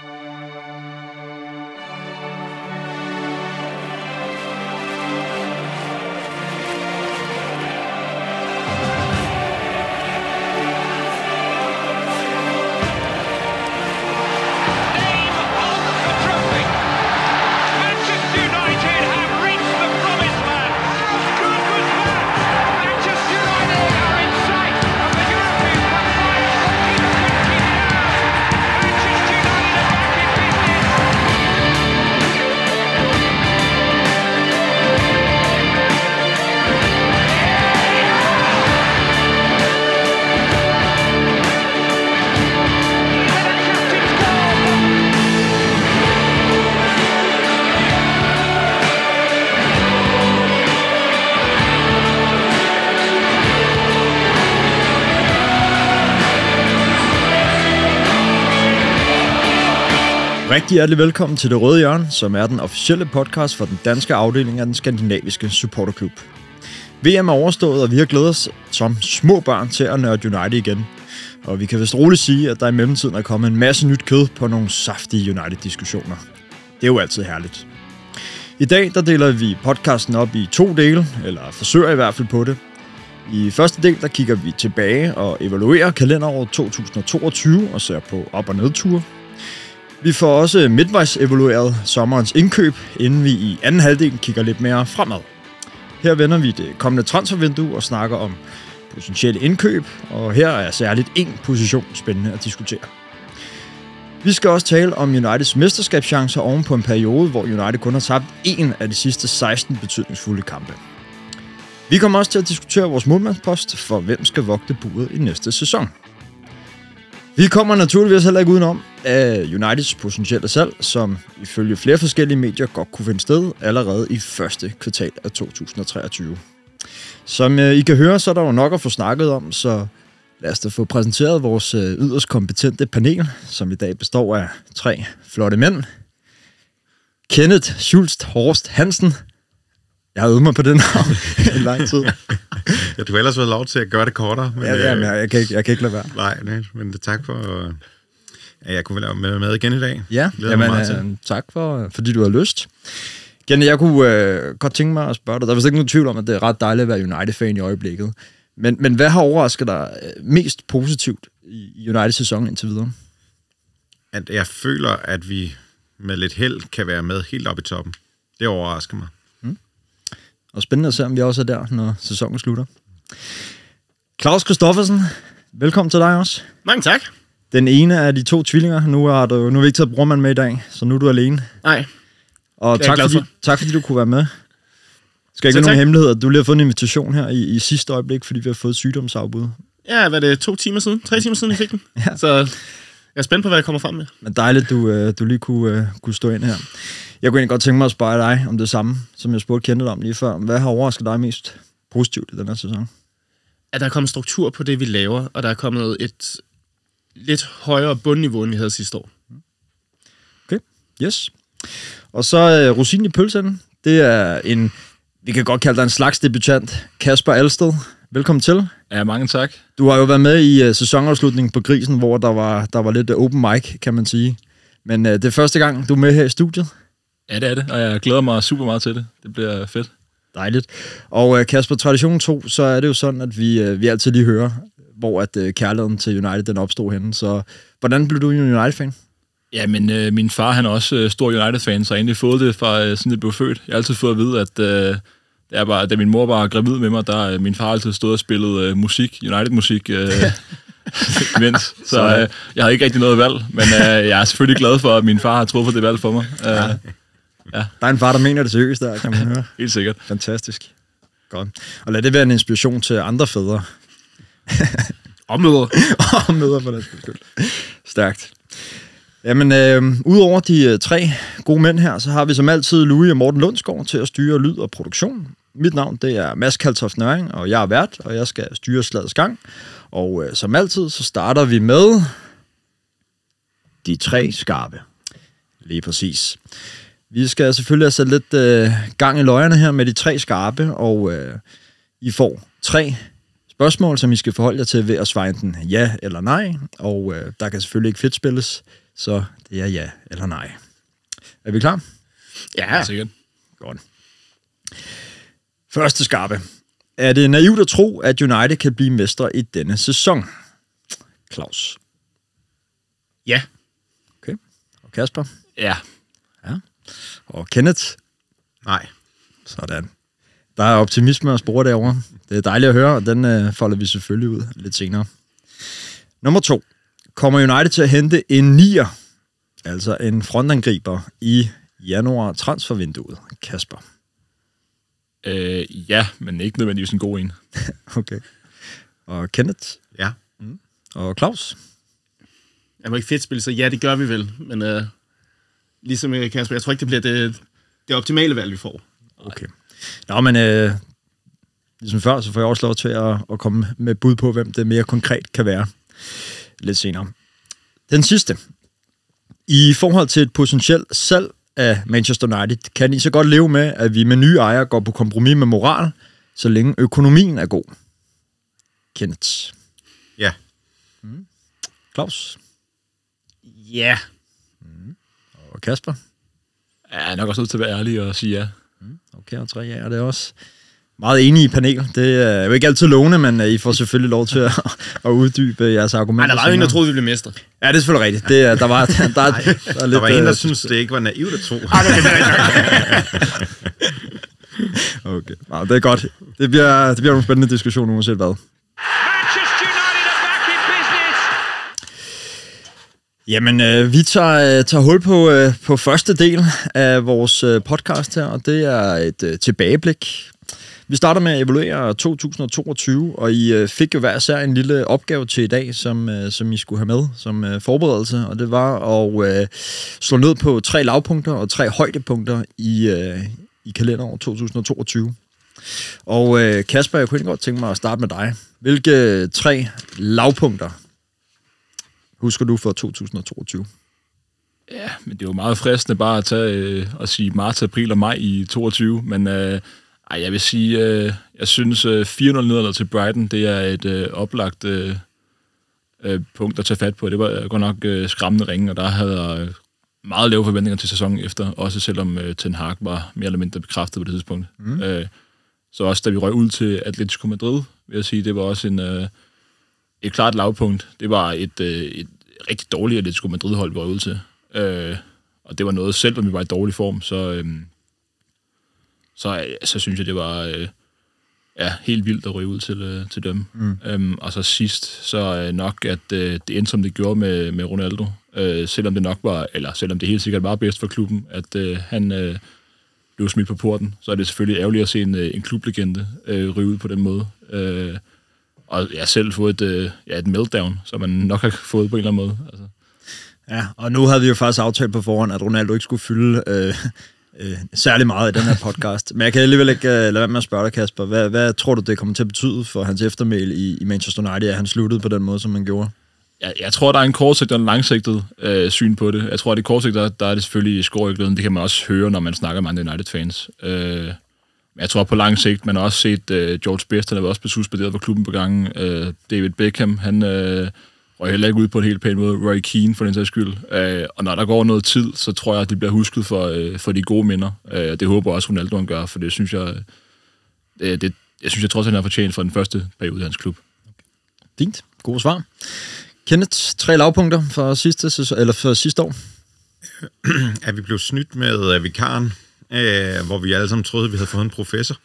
Música Rigtig hjertelig velkommen til Det Røde Hjørne, som er den officielle podcast for den danske afdeling af den skandinaviske supporterklub. VM er overstået, og vi har glædet os som små børn til at nørde United igen. Og vi kan vist roligt sige, at der i mellemtiden er kommet en masse nyt kød på nogle saftige United-diskussioner. Det er jo altid herligt. I dag der deler vi podcasten op i to dele, eller forsøger i hvert fald på det. I første del der kigger vi tilbage og evaluerer kalenderåret 2022 og ser på op- og nedture. Vi får også midtvejs evalueret sommerens indkøb, inden vi i anden halvdel kigger lidt mere fremad. Her vender vi det kommende transfervindue og snakker om potentielle indkøb, og her er særligt én position spændende at diskutere. Vi skal også tale om Uniteds mesterskabschancer oven på en periode, hvor United kun har tabt en af de sidste 16 betydningsfulde kampe. Vi kommer også til at diskutere vores målmandspost for, hvem skal vogte buret i næste sæson. Vi kommer naturligvis heller ikke udenom af Uniteds potentielle salg, som ifølge flere forskellige medier godt kunne finde sted allerede i første kvartal af 2023. Som øh, I kan høre, så er der jo nok at få snakket om, så lad os da få præsenteret vores øh, yderst kompetente panel, som i dag består af tre flotte mænd. Kenneth Schulst Horst Hansen. Jeg har øvet mig på den navn en lang tid. Ja, du har ellers været lov til at gøre det kortere. Men, ja, ja, men jeg, jeg, kan ikke, jeg kan ikke lade være. Nej, nej men tak for, at jeg kunne være med, igen i dag. Ja, jamen, øh, tak for, fordi du har lyst. Genne, jeg kunne øh, godt tænke mig at spørge dig. Der er vist ikke nogen tvivl om, at det er ret dejligt at være United-fan i øjeblikket. Men, men hvad har overrasket dig øh, mest positivt i United-sæsonen indtil videre? At jeg føler, at vi med lidt held kan være med helt op i toppen. Det overrasker mig. Og spændende at se, om vi også er der, når sæsonen slutter. Claus Kristoffersen, velkommen til dig også. Mange tak. Den ene af de to tvillinger. Nu er, du, nu er vi ikke taget brormand med i dag, så nu er du alene. Nej. Og tak fordi, for. tak fordi du kunne være med. Skal ikke være nogen hemmelighed, du lige har fået en invitation her i, i sidste øjeblik, fordi vi har fået sygdomsafbud. Ja, hvad er det? To timer siden? Tre timer siden, jeg fik den. ja. Så jeg er spændt på, hvad jeg kommer frem med. Men dejligt, du, øh, du lige kunne, uh, kunne stå ind her. Jeg kunne egentlig godt tænke mig at spørge dig om det samme, som jeg spurgte Kenneth om lige før. Hvad har overrasket dig mest positivt i den her sæson? At der er kommet struktur på det, vi laver, og der er kommet et lidt højere bundniveau, end vi havde sidste år. Okay, yes. Og så uh, Rosin i pølsen. Det er en, vi kan godt kalde dig en slags debutant, Kasper Alsted. Velkommen til. Ja, mange tak. Du har jo været med i uh, sæsonafslutningen på Grisen, hvor der var, der var lidt uh, open mic, kan man sige. Men uh, det er første gang, du er med her i studiet. Ja, det er det, og jeg glæder mig super meget til det. Det bliver fedt. Dejligt. Og uh, Kasper, tradition 2, så er det jo sådan, at vi, uh, vi altid lige hører, hvor at uh, kærligheden til United den opstod henne. Så hvordan blev du en United-fan? Ja, men øh, min far han er også øh, stor United-fan, så jeg har egentlig fået det fra øh, sådan, jeg blev født. Jeg har altid fået at vide, at øh, er bare, da min mor var gravid med mig, der øh, min far altid stod og spillede øh, musik, United-musik, øh, imens. Så øh, jeg har ikke rigtig noget valg, men øh, jeg er selvfølgelig glad for, at min far har truffet det valg for mig. Øh, ja. Ja. Der er en far, der mener det seriøst der, kan man høre. Helt sikkert. Fantastisk. Godt. Og lad det være en inspiration til andre fædre. og møder. og møder for den skyld. Stærkt. Jamen, øh, udover de øh, tre gode mænd her, så har vi som altid Louis og Morten Lundsgaard til at styre lyd og produktion. Mit navn, det er Mads Kaltoft Nøring, og jeg er vært, og jeg skal styre slagets gang. Og øh, som altid, så starter vi med de tre skarpe. Lige præcis. Vi skal selvfølgelig have sat lidt øh, gang i løjerne her med de tre skarpe, og øh, I får tre spørgsmål, som I skal forholde jer til ved at svare enten ja eller nej, og øh, der kan selvfølgelig ikke fedt spilles. Så det er ja eller nej. Er vi klar? Ja, Sikkert. Godt. Første skarpe. Er det naivt at tro, at United kan blive mestre i denne sæson? Claus. ja. Okay. Og Kasper. Ja. Og Kenneth. Nej. Sådan. Der er optimisme og spore derovre. Det er dejligt at høre, og den øh, folder vi selvfølgelig ud lidt senere. Nummer to. Kommer United til at hente en nier, altså en frontangriber, i januar transfervinduet? Kasper. Øh, ja, men ikke nødvendigvis en god en. Okay. Og Kenneth. Ja. Og Claus. Jeg må ikke fedt spille, så ja, det gør vi vel. Men uh, ligesom øh, Kasper, jeg tror ikke, det bliver det, det optimale valg, vi får. Okay. Nå, men øh, ligesom før, så får jeg også lov til at, at komme med bud på, hvem det mere konkret kan være lidt senere. Den sidste. I forhold til et potentielt salg af Manchester United, kan I så godt leve med, at vi med nye ejere går på kompromis med moral, så længe økonomien er god? Kenneth. Ja. Claus. Ja. Og Kasper. Ja, jeg er nok også nødt til at være ærlig og sige ja. Okay, og tre ja, det er også meget enige i panel. Det er jo ikke altid lovende, men øh, I får selvfølgelig lov til at, at uddybe jeres argumenter. Nej, der var jo en, der troede, vi blev mestre. Ja, det er selvfølgelig rigtigt. Det, er- der var, der, der, der, er Der lidt, var en, der øh, synes, det ikke var naivt at tro. Okay, Nå, det er godt. Det bliver, det bliver nogle spændende diskussioner, uanset hvad. Jamen, øh, vi tager, øh, tager hul på, øh, på første del af vores øh, podcast her, og det er et øh, tilbageblik. Vi starter med at evaluere 2022, og I øh, fik jo hver især en lille opgave til i dag, som, øh, som I skulle have med som øh, forberedelse, og det var at øh, slå ned på tre lavpunkter og tre højdepunkter i, øh, i kalenderåret 2022. Og øh, Kasper, jeg kunne godt tænke mig at starte med dig. Hvilke tre lavpunkter husker du for 2022? Ja, men det er jo meget fristende bare at tage øh, og sige marts, april og maj i 22, men øh, ej, jeg vil sige, øh, jeg synes øh, 4-0 nederlag til Brighton, det er et øh, oplagt øh, øh, punkt at tage fat på. Det var godt nok øh, skræmmende ringe, og der havde jeg øh, meget lave forventninger til sæsonen efter, også selvom øh, Ten Hag var mere eller mindre bekræftet på det tidspunkt. Mm. Øh, så også da vi røg ud til Atletico Madrid, vil jeg sige, det var også en, øh, et klart lavpunkt. Det var et, øh, et rigtig dårligt Atletico Madrid-hold, vi røg ud til. Øh, og det var noget, selv om vi var i dårlig form, så, øh, så, så synes jeg, det var øh, ja, helt vildt at ryge ud til, øh, til dem. Mm. Øhm, og så sidst, så øh, nok, at øh, det endte, som det gjorde med, med Ronaldo. Øh, selvom det nok var, eller selvom det helt sikkert var bedst for klubben, at øh, han øh, blev smidt på porten, så er det selvfølgelig ærgerligt at se en, øh, en klublegende øh, ryge ud på den måde. Øh, og jeg selv fået et, øh, ja, et meltdown, som man nok har fået på en eller anden måde. Altså. Ja, og nu havde vi jo faktisk aftalt på forhånd, at Ronaldo ikke skulle fylde øh, øh, særlig meget i den her podcast. Men jeg kan alligevel ikke øh, lade være med at spørge dig, Kasper. Hvad, hvad tror du, det kommer til at betyde for hans eftermæl i, i Manchester United, at han sluttede på den måde, som han gjorde? Jeg, jeg tror, der er en kortsigtet og en langsigtet øh, syn på det. Jeg tror, at det kortsigtede, der er det selvfølgelig scoregløden. Det kan man også høre, når man snakker med andre United-fans. Øh, jeg tror på lang sigt, man har også set øh, George Best, han har også blevet suspenderet for klubben på gangen. Øh, David Beckham, han øh, røg heller ikke ud på en helt pæn måde. Roy Keane, for den sags skyld. Øh, og når der går noget tid, så tror jeg, at de bliver husket for, øh, for de gode minder. Øh, det håber også Ronaldo, han gør, for det synes jeg... Øh, det, jeg synes, jeg trods han har fortjent for den første periode i hans klub. Fint. God svar. Kenneth, tre lavpunkter for sidste, sæson, eller for sidste år. at vi blev snydt med uh, vikaren, øh, hvor vi alle sammen troede, at vi havde fået en professor.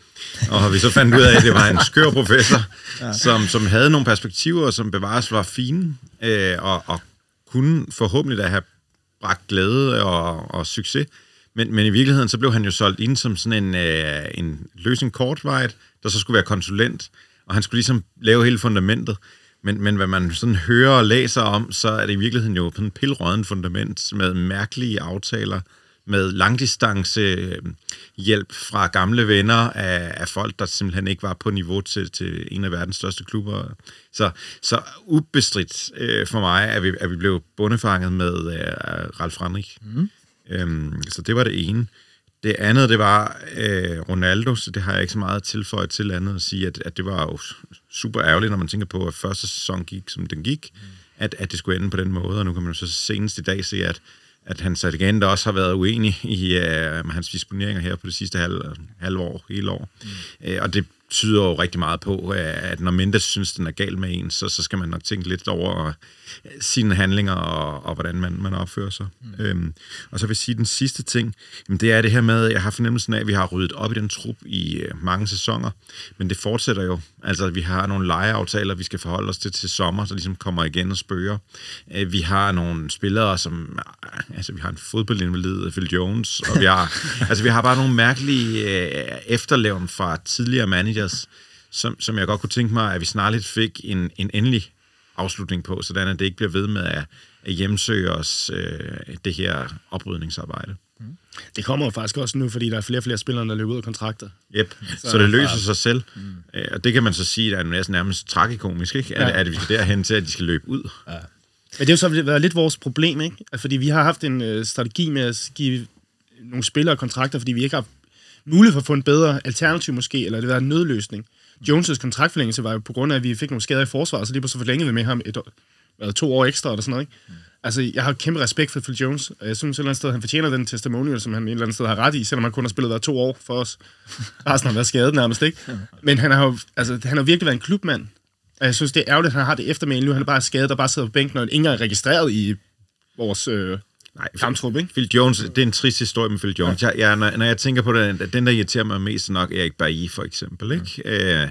Og vi så fandt ud af, at det var en skør professor, ja. som, som havde nogle perspektiver, som bevares var fine, øh, og, og kunne forhåbentlig da have bragt glæde og, og succes. Men, men i virkeligheden, så blev han jo solgt ind som sådan en, øh, en løsning kortvejt, der så skulle være konsulent, og han skulle ligesom lave hele fundamentet. Men, men hvad man sådan hører og læser om, så er det i virkeligheden jo sådan en pilrøden fundament med mærkelige aftaler, med langdistance øh, hjælp fra gamle venner af, af folk, der simpelthen ikke var på niveau til, til en af verdens største klubber. Så, så ubestridt øh, for mig, at vi, at vi blev bundefanget med øh, Ralf Rangnick. Mm. Øhm, så det var det ene. Det andet, det var øh, Ronaldo, så det har jeg ikke så meget tilføjet til andet at sige, at, at det var jo super ærgerligt, når man tænker på, at første sæson gik, som den gik. at, at det skulle ende på den måde, og nu kan man så senest i dag se, at, at hans agent også har været uenig i uh, hans disponeringer her på det sidste halv, halve år, hele år. Mm. Uh, og det tyder jo rigtig meget på, at når Mendes synes, den er gal med en, så, så skal man nok tænke lidt over sine handlinger og, og hvordan man, man opfører sig. Mm. Øhm, og så vil jeg sige, den sidste ting, jamen det er det her med, at jeg har fornemmelsen af, at vi har ryddet op i den trup i øh, mange sæsoner, men det fortsætter jo. Altså, vi har nogle lejeaftaler, vi skal forholde os til til sommer, så ligesom kommer igen og spørger. Øh, vi har nogle spillere, som... Øh, altså, vi har en fodboldinvalid, Phil Jones, og vi har, altså, vi har bare nogle mærkelige øh, efterlevn fra tidligere managers, som, som jeg godt kunne tænke mig, at vi snart fik en, en endelig afslutning på, sådan at det ikke bliver ved med at, at hjemsøge os øh, det her oprydningsarbejde. Mm. Det kommer jo faktisk også nu, fordi der er flere og flere spillere, der løber ud af kontrakter. Yep. Så, så det løser sig selv. Mm. Og det kan man så sige, at det er nærmest tragikomisk, ikke? At, ja. at vi skal derhen til, at de skal løbe ud. Ja. Men det er jo så været lidt vores problem, ikke? Fordi vi har haft en øh, strategi med at give nogle spillere kontrakter, fordi vi ikke har mulighed for at få en bedre alternativ måske, eller det var en nødløsning. Jones' kontraktforlængelse var jo på grund af, at vi fik nogle skader i forsvaret, så lige pludselig forlængede vi med ham et, hvad, to år ekstra eller sådan noget. Ikke? Mm. Altså, jeg har kæmpe respekt for Phil Jones, og jeg synes et eller andet sted, han fortjener den testimonial, som han et eller andet sted har ret i, selvom han kun har spillet der to år for os. Resten har været skadet nærmest, ikke? Men han har jo altså, han har virkelig været en klubmand. Og jeg synes, det er ærgerligt, at han har det eftermæl nu. Han er bare skadet og bare sidder på bænken, og ingen er registreret i vores øh, Nej, kamptrup, ikke? Phil Jones, det er en trist historie med Phil Jones. Ja. Jeg, jeg, når, når jeg tænker på det, den, der irriterer mig mest nok, Erik Bailly, for eksempel, ikke? Ja. Øh,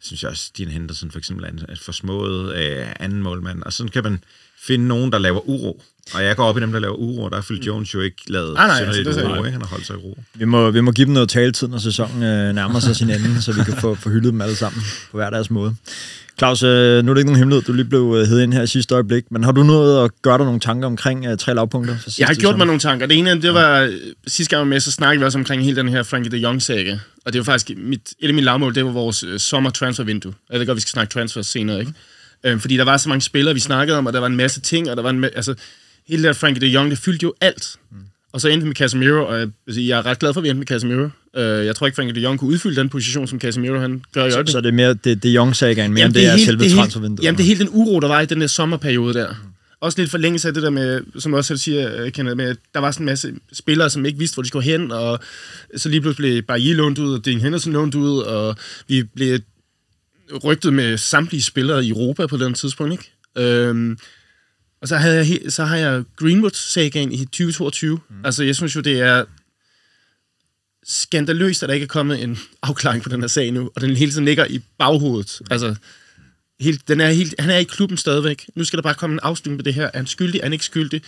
synes jeg også, Dean Henderson for eksempel er en forsmået øh, anden målmand. Og sådan kan man finde nogen, der laver uro. Og jeg går op i dem, der laver uro. Der har Phil Jones jo ikke lavet ah, nej, altså, det uro, ikke? Han har holdt sig i ro. Vi må, vi må give dem noget taletid, når sæsonen øh, nærmer sig sin ende, så vi kan få, få hyldet dem alle sammen på hver deres måde. Claus, øh, nu er det ikke nogen hemmelighed, du lige blev øh, hed ind her i sidste øjeblik, men har du noget at gøre dig nogle tanker omkring uh, tre lavpunkter? Jeg har gjort mig nogle tanker. Det ene, det var, ja. sidste gang jeg var med, så snakkede vi også omkring hele den her Frankie de Jong-saga. Og det var faktisk, mit, et af mine lavmål, det var vores uh, sommer transfervindue. Jeg ved godt, vi skal snakke transfer senere, ikke? Uh, fordi der var så mange spillere, vi snakkede om, og der var en masse ting, og der var en altså, hele det der Frankie de Jong, det fyldte jo alt. Mm. Og så endte med Casemiro, og jeg, jeg er ret glad for, at vi endte med Casemiro. Uh, jeg tror ikke, Frankie de Jong kunne udfylde den position, som Casemiro han gør i øjeblikket. Så, så det er mere det, det Jong-sagaen, mere jamen, det, det er, helt, selve det transfervinduet? Jamen, det er helt den uro, der var i den der sommerperiode der. Mm. Også lidt forlængelse af det der med, som også siger, øh, Kenneth, med, at der var sådan en masse spillere, som ikke vidste, hvor de skulle hen, og så lige pludselig blev Bailly lånt ud, og Dean Henderson lånt ud, og vi blev rygtet med samtlige spillere i Europa på den tidspunkt, ikke? Øhm, og så, havde jeg, så har jeg Greenwood-sagaen i 2022. Mm. Altså, jeg synes jo, det er skandaløst, at der ikke er kommet en afklaring på den her sag nu, og den hele tiden ligger i baghovedet. Mm. Altså, helt, den er helt, han er i klubben stadigvæk. Nu skal der bare komme en afslutning på det her. Er han skyldig? Er han ikke skyldig?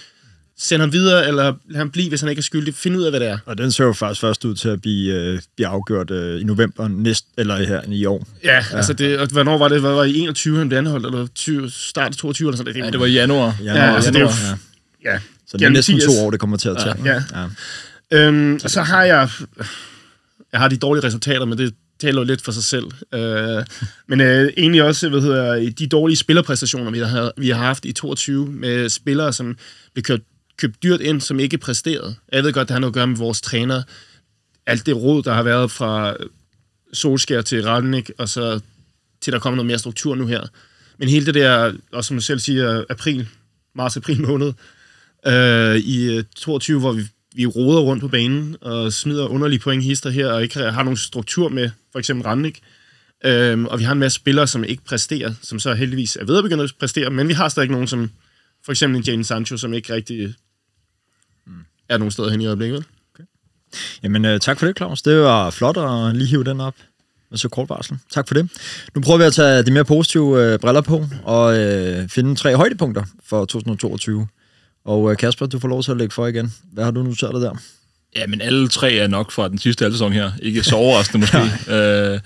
Send ham videre, eller lad ham blive, hvis han ikke er skyldig. Find ud af, hvad det er. Og den ser jo faktisk først ud til at blive, øh, blive afgjort øh, i november næst, eller her i år. Ja, ja. altså det, og hvornår var det? Var det i 21, han blev anholdt, eller 20, start 22 eller sådan noget? Ja, det var i januar. januar ja, altså januar, det er jo, ja. Så det er næsten to år, det kommer til at tage. Ja. ja. ja. Øhm, så har jeg... Jeg har de dårlige resultater, men det taler jo lidt for sig selv. Øh, men øh, egentlig også, hvad hedder, de dårlige spillerpræstationer, vi har, vi har haft i 22, med spillere, som blev kørt købt dyrt ind, som ikke præsterede. Jeg ved godt, det har noget at gøre med vores træner. Alt det råd, der har været fra øh, Solskær til Radnik, og så til der kommer noget mere struktur nu her. Men hele det der, og som du selv siger, april, marts-april måned, øh, i øh, 22, hvor vi, vi roder rundt på banen og smider underlige point hister her, og ikke har nogen struktur med, for eksempel Radnik. Øhm, og vi har en masse spillere, som ikke præsterer, som så heldigvis er ved at begynde at præstere, men vi har stadig nogen, som for eksempel en Jane Sancho, som ikke rigtig er nogen steder hen i øjeblikket. Okay. Jamen, øh, tak for det, Claus. Det var flot at lige hive den op med så kort varsel. Tak for det. Nu prøver vi at tage de mere positive øh, briller på og øh, finde tre højdepunkter for 2022. Og øh, Kasper, du får lov til at lægge for igen. Hvad har du nu taget der? Ja, men alle tre er nok fra den sidste sæson her. Ikke så overraskende måske. øh,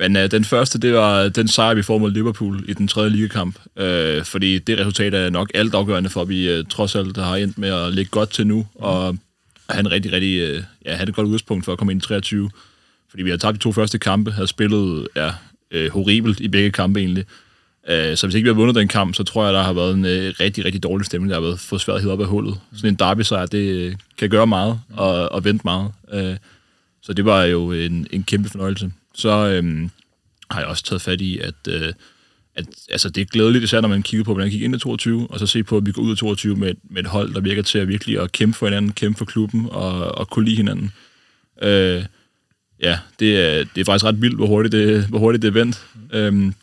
men øh, den første, det var den sejr, vi får mod Liverpool i den tredje ligekamp. Øh, fordi det resultat er nok alt afgørende for, at vi øh, trods alt har endt med at ligge godt til nu, og have en rigtig, rigtig, øh, ja, have et godt udgangspunkt for at komme ind i 23. Fordi vi har tabt de to første kampe, havde spillet ja, øh, horribelt i begge kampe egentlig. Øh, så hvis ikke vi har vundet den kamp, så tror jeg, der har været en øh, rigtig, rigtig dårlig stemning, der har været fået svært op af hullet. Sådan en derby-sejr, det øh, kan gøre meget og, og vente meget. Øh, så det var jo en, en kæmpe fornøjelse. Så øhm, har jeg også taget fat i, at, øh, at altså, det er glædeligt, især når man kigger på, hvordan man gik ind i 22, og så se på, at vi går ud af 22 med, et- med et hold, der virker til at virkelig at kæmpe for hinanden, kæmpe for klubben og, og kunne lide hinanden. Øh, ja, det er, det er faktisk ret vildt, hvor hurtigt det, hvor hurtigt det er vendt. Øhm,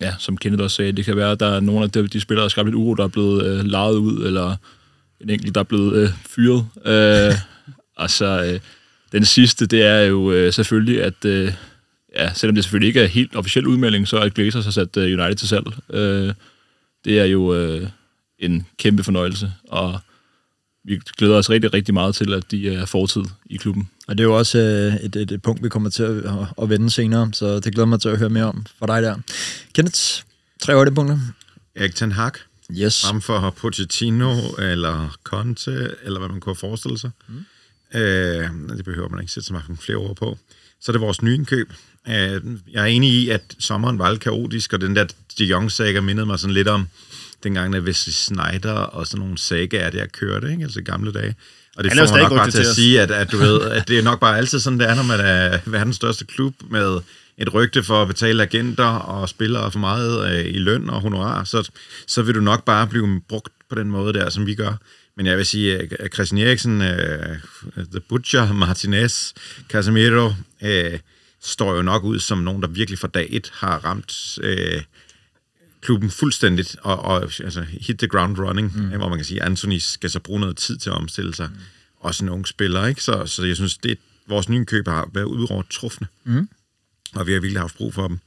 ja, som Kenneth også sagde, det kan være, at der er nogle af de, de spillere, der har skabt lidt uro, der er blevet øh, lejet ud, eller en enkelt, der er blevet øh, fyret. Øh, og så øh, den sidste, det er jo øh, selvfølgelig, at øh, ja, selvom det selvfølgelig ikke er helt officiel udmelding, så er Glazers har sat øh, United til salg. Øh, det er jo øh, en kæmpe fornøjelse, og vi glæder os rigtig, rigtig meget til, at de er fortid i klubben. Og det er jo også øh, et, et, et punkt, vi kommer til at, at vende senere, så det glæder mig til at høre mere om fra dig der. Kenneth, tre højdepunkter. Erik Ten Hag, Yes. frem for Pochettino eller Conte, eller hvad man kunne forestille sig. Mm. Øh, det behøver man ikke sætte så mange flere ord på. Så er det vores nye indkøb. Øh, jeg er enig i, at sommeren var kaotisk, og den der De Jong-saga mindede mig sådan lidt om dengang, at Wesley Snyder og sådan nogle sagaer, der kørte, ikke? altså gamle dage. Og det Han får mig nok bare til at sige, at, at, du ved, at det er nok bare altid sådan, det er, når man er verdens største klub med et rygte for at betale agenter og spillere for meget øh, i løn og honorar, så, så vil du nok bare blive brugt på den måde der, som vi gør. Men jeg vil sige, at Christian Eriksen, øh, The Butcher, Martinez, Casemiro, øh, står jo nok ud som nogen, der virkelig fra dag et har ramt øh, klubben fuldstændigt, og, og altså, hit the ground running, mm. hvor man kan sige, at Anthony skal så bruge noget tid til at omstille sig. Mm. Også en ung spiller, ikke? Så, så jeg synes, det vores nye køb har været udover trufne. Mm. Og vi har virkelig haft brug for dem.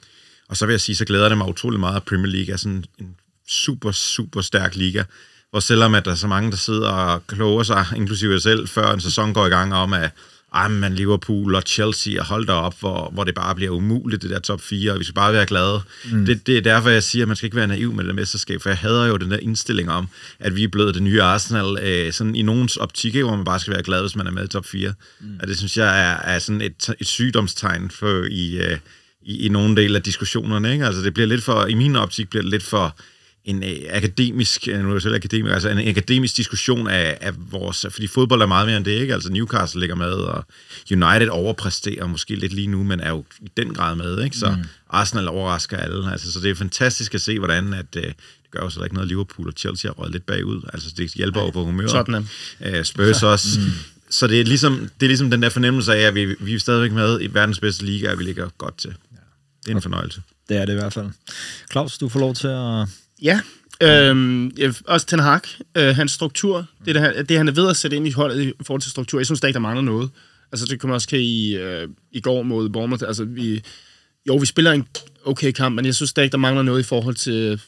Og så vil jeg sige, så glæder det mig utrolig meget, at Premier League er sådan en super, super stærk liga, hvor selvom at der er så mange, der sidder og kloger sig, inklusive jeg selv, før en sæson går i gang om, at ej, man Liverpool og Chelsea og hold op, hvor, hvor det bare bliver umuligt, det der top 4, og vi skal bare være glade. Mm. Det, det er derfor, jeg siger, at man skal ikke være naiv med det mesterskab, for jeg hader jo den der indstilling om, at vi er blevet det nye Arsenal, øh, sådan i nogens optik, hvor man bare skal være glad, hvis man er med i top 4. Mm. Og det synes jeg er, er sådan et, et sygdomstegn for i, øh, i, i nogle dele af diskussionerne. Ikke? Altså det bliver lidt for, i min optik bliver det lidt for en øh, akademisk, øh, nu er jeg selv akademiker, altså en akademisk diskussion af, af vores, fordi fodbold er meget mere end det, ikke? Altså Newcastle ligger med, og United overpræsterer måske lidt lige nu, men er jo i den grad med, ikke? Så mm. Arsenal overrasker alle, altså så det er fantastisk at se, hvordan at, øh, det gør jo så ikke noget, Liverpool og Chelsea har røget lidt bagud, altså det hjælper jo på humøret. Tottenham. Øh, Spurs også. Mm. Så det er, ligesom, det er ligesom den der fornemmelse af, at vi, vi er stadigvæk med i verdens bedste liga, og vi ligger godt til. Det er en fornøjelse. Det er det i hvert fald. Claus, du får lov til at... Ja, øhm, også Ten Hag, øh, hans struktur, det, der, det han er ved at sætte ind i holdet i forhold til struktur, jeg synes ikke, der mangler noget. Altså det kommer også ske i, øh, i går mod Bournemouth, altså vi, jo, vi spiller en okay kamp, men jeg synes ikke, der mangler noget i forhold til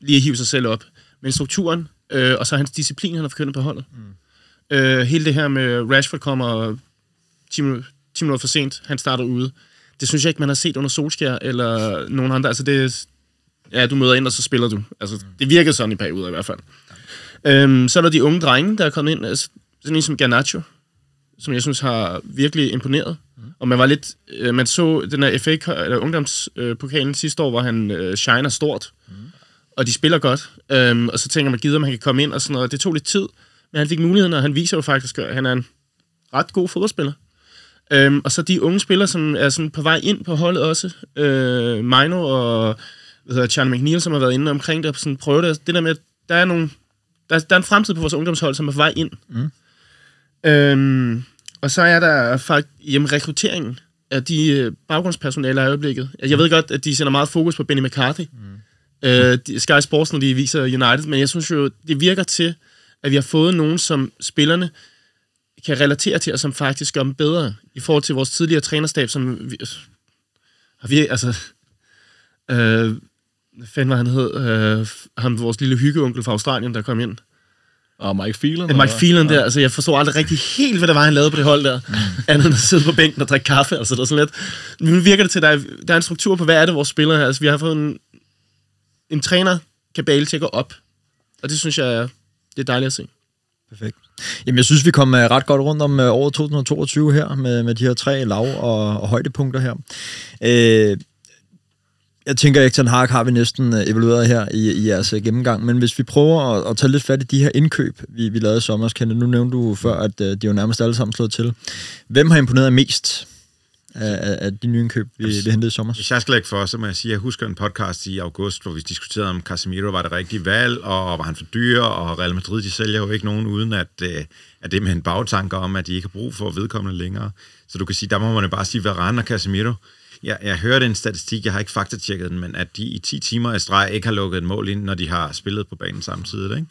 lige at hive sig selv op. Men strukturen, øh, og så hans disciplin, han har forkyndt på holdet. Mm. Øh, hele det her med Rashford kommer 10, minutter, 10 minutter for sent, han starter ude. Det synes jeg ikke, man har set under Solskjaer eller nogen andre. Altså det, ja, du møder ind, og så spiller du. Altså, det virkede sådan i perioder i hvert fald. Øhm, så er der de unge drenge, der er kommet ind. Altså, sådan en som Garnacho, som jeg synes har virkelig imponeret. Og man var lidt, øh, man så den her FA, eller ungdomspokalen sidste år, hvor han øh, shiner stort. Og de spiller godt. Øhm, og så tænker man, gider om han kan komme ind og sådan noget. Det tog lidt tid, men han fik muligheden, og han viser jo faktisk, at han er en ret god fodboldspiller. Øhm, og så de unge spillere, som er sådan på vej ind på holdet også. Øh, Mino og hvad hedder, Charlie McNeil, som har været inde omkring det, og sådan prøve det. Det der med, at der er, nogle, der, der er en fremtid på vores ungdomshold, som er på vej ind. Mm. Øhm, og så er der faktisk hjemme rekrutteringen af de øh, baggrundspersonale i øjeblikket. Altså, Jeg ved godt, at de sender meget fokus på Benny McCarthy. Mm. Øh, Sky Sports, når de viser United, men jeg synes jo, det virker til, at vi har fået nogen, som spillerne kan relatere til, og som faktisk gør dem bedre i forhold til vores tidligere trænerstab, som vi, har vi, altså, øh, hvad fanden var han hed, øh, ham, vores lille hyggeonkel fra Australien, der kom ind. Og Mike Phelan. Ja, Mike Phelan der, altså jeg forstod aldrig rigtig helt, hvad det var, han lavede på det hold der. Andet end at sidde på bænken og drikke kaffe, altså det er sådan lidt. Nu virker det til, at der er, der er en struktur på, hvad er det, vores spillere her. Altså vi har fået en, en træner, kabale til at gå op. Og det synes jeg, er- det er dejligt at se. Perfekt. Jamen, jeg synes, vi kom uh, ret godt rundt om uh, året 2022 her, med, med de her tre lav- og, og højdepunkter her. Uh, jeg tænker, at Ten Hag har vi næsten uh, evalueret her i, i jeres uh, gennemgang, men hvis vi prøver at, at tage lidt fat i de her indkøb, vi, vi lavede i sommer, Kenneth, nu nævnte du før, at uh, de jo nærmest alle sammen slået til. Hvem har imponeret mest af, af, de nye indkøb, vi, vi hentede i sommer. Hvis jeg skal lægge for, så må jeg sige, at jeg husker en podcast i august, hvor vi diskuterede, om Casemiro var det rigtige valg, og var han for dyr, og Real Madrid, de sælger jo ikke nogen, uden at, øh, at det med en bagtanke om, at de ikke har brug for vedkommende længere. Så du kan sige, der må man jo bare sige, Varane og Casemiro. Jeg, jeg hørte en statistik, jeg har ikke faktatjekket den, men at de i 10 timer i streg ikke har lukket et mål ind, når de har spillet på banen samtidig. Ikke?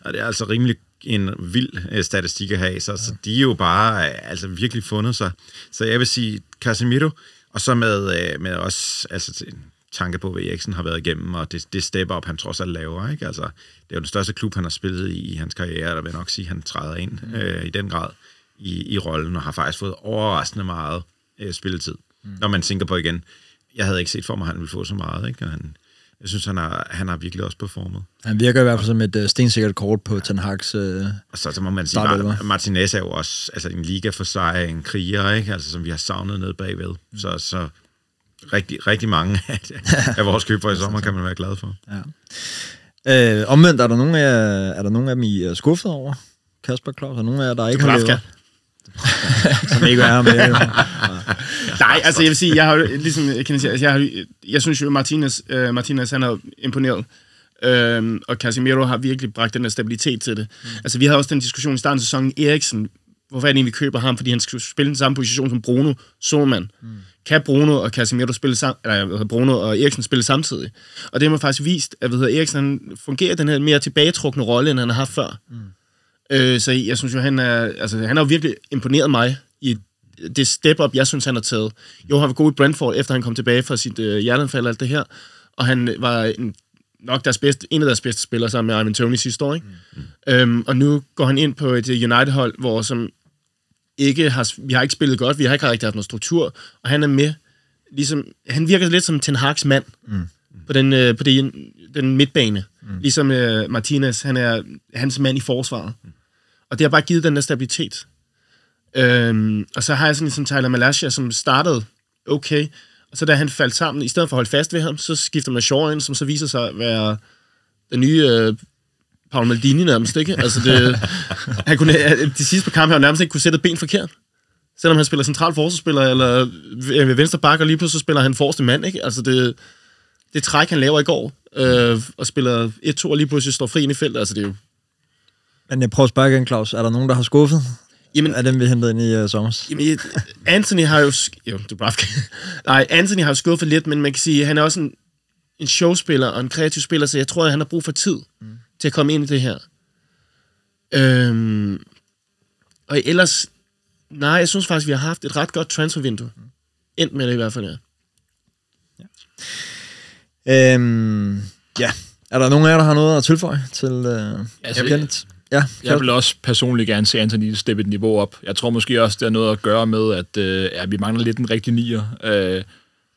Og det er altså rimelig en vild øh, statistik at have, så, ja. så de er jo bare øh, altså virkelig fundet sig. Så jeg vil sige Casemiro, og så med, øh, med også altså, tanke på, hvad Eriksen har været igennem, og det, det step op, han trods alt laver. Ikke? Altså, det er jo den største klub, han har spillet i, i hans karriere, der vil nok sige, at han træder ind mm. øh, i den grad i, i rollen, og har faktisk fået overraskende meget øh, spilletid. Mm. Når man tænker på igen, jeg havde ikke set for mig, at han ville få så meget, ikke? og han, jeg synes, han har, han har virkelig også performet. Han virker i hvert fald som et uh, stensikkert kort på Ten Hag's uh, Og så, så må man sige, at Martinez er jo også altså, en liga for sig, en kriger, ikke? Altså, som vi har savnet ned bagved. Mm. Så, så rigtig, rigtig mange af vores køber i sommer kan man være glad for. Ja. Øh, omvendt, er der nogen af, er der nogen af dem, I er skuffet over? Kasper Claus, er nogen af jer, der ikke har levet? som ikke er med. Nej, altså jeg vil sige, jeg har ligesom, jeg, kan sige, altså, jeg, har, jeg synes jo, Martinez, uh, Martinez han har imponeret. Uh, og Casemiro har virkelig bragt den der stabilitet til det. Mm. Altså, vi havde også den diskussion i starten af sæsonen. Eriksen, hvorfor er det egentlig, vi køber ham? Fordi han skal spille den samme position som Bruno Solman. Mm. Kan Bruno og Casemiro spille sammen, eller Bruno og Eriksen spille samtidig? Og det har man faktisk vist, at ved Eriksen fungerer den her mere tilbagetrukne rolle, end han har haft før. Mm. Øh, så jeg synes jo, han er, altså, han har jo virkelig imponeret mig i det step-up, jeg synes, han har taget. Jo, han var god i Brentford, efter han kom tilbage fra sit øh, hjerteanfald og alt det her. Og han var en, nok deres bedste, en af deres bedste spillere sammen med Ivan Tony sidste år. Ikke? Mm. Øhm, og nu går han ind på et United-hold, hvor som ikke har, vi har ikke spillet godt, vi har ikke rigtig haft noget struktur, og han er med, ligesom, han virker lidt som Ten Hag's mand mm. på den, øh, på den, den midtbane. Mm. Ligesom øh, Martinez, han er hans mand i forsvaret. Mm. Og det har bare givet den der stabilitet. Øhm, og så har jeg sådan ligesom Tyler Malasia, som startede okay, og så da han faldt sammen, i stedet for at holde fast ved ham, så skifter man Shaw ind, som så viser sig at være den nye øh, Paul Maldini nærmest, ikke? Altså det, han kunne, de sidste par kampe har nærmest ikke kunne sætte et ben forkert. Selvom han spiller central forsvarsspiller, eller ved venstre bakke, og lige pludselig spiller han forreste mand, ikke? Altså det, det træk, han laver i går, øh, og spiller 1-2, og lige pludselig står fri ind i feltet, altså det er jo... Men jeg prøver at spørge igen, Claus. Er der nogen, der har skuffet? Jamen, er dem, vi hentede ind i uh, sommer? Jamen, Anthony har jo... Jo, du bare Nej, Anthony har jo skuffet lidt, men man kan sige, at han er også en, en showspiller og en kreativ spiller, så jeg tror, at han har brug for tid mm. til at komme ind i det her. Øhm, og ellers... Nej, jeg synes faktisk, vi har haft et ret godt transfervindue. Mm. Endt med det i hvert fald, ja. ja. Øhm, ja. Er der nogen af jer, der har noget at tilføje til uh, altså, Ja, jeg vil også personligt gerne se Anthony steppe et niveau op. Jeg tror måske også, det har noget at gøre med, at øh, ja, vi mangler lidt en rigtig nier. Øh,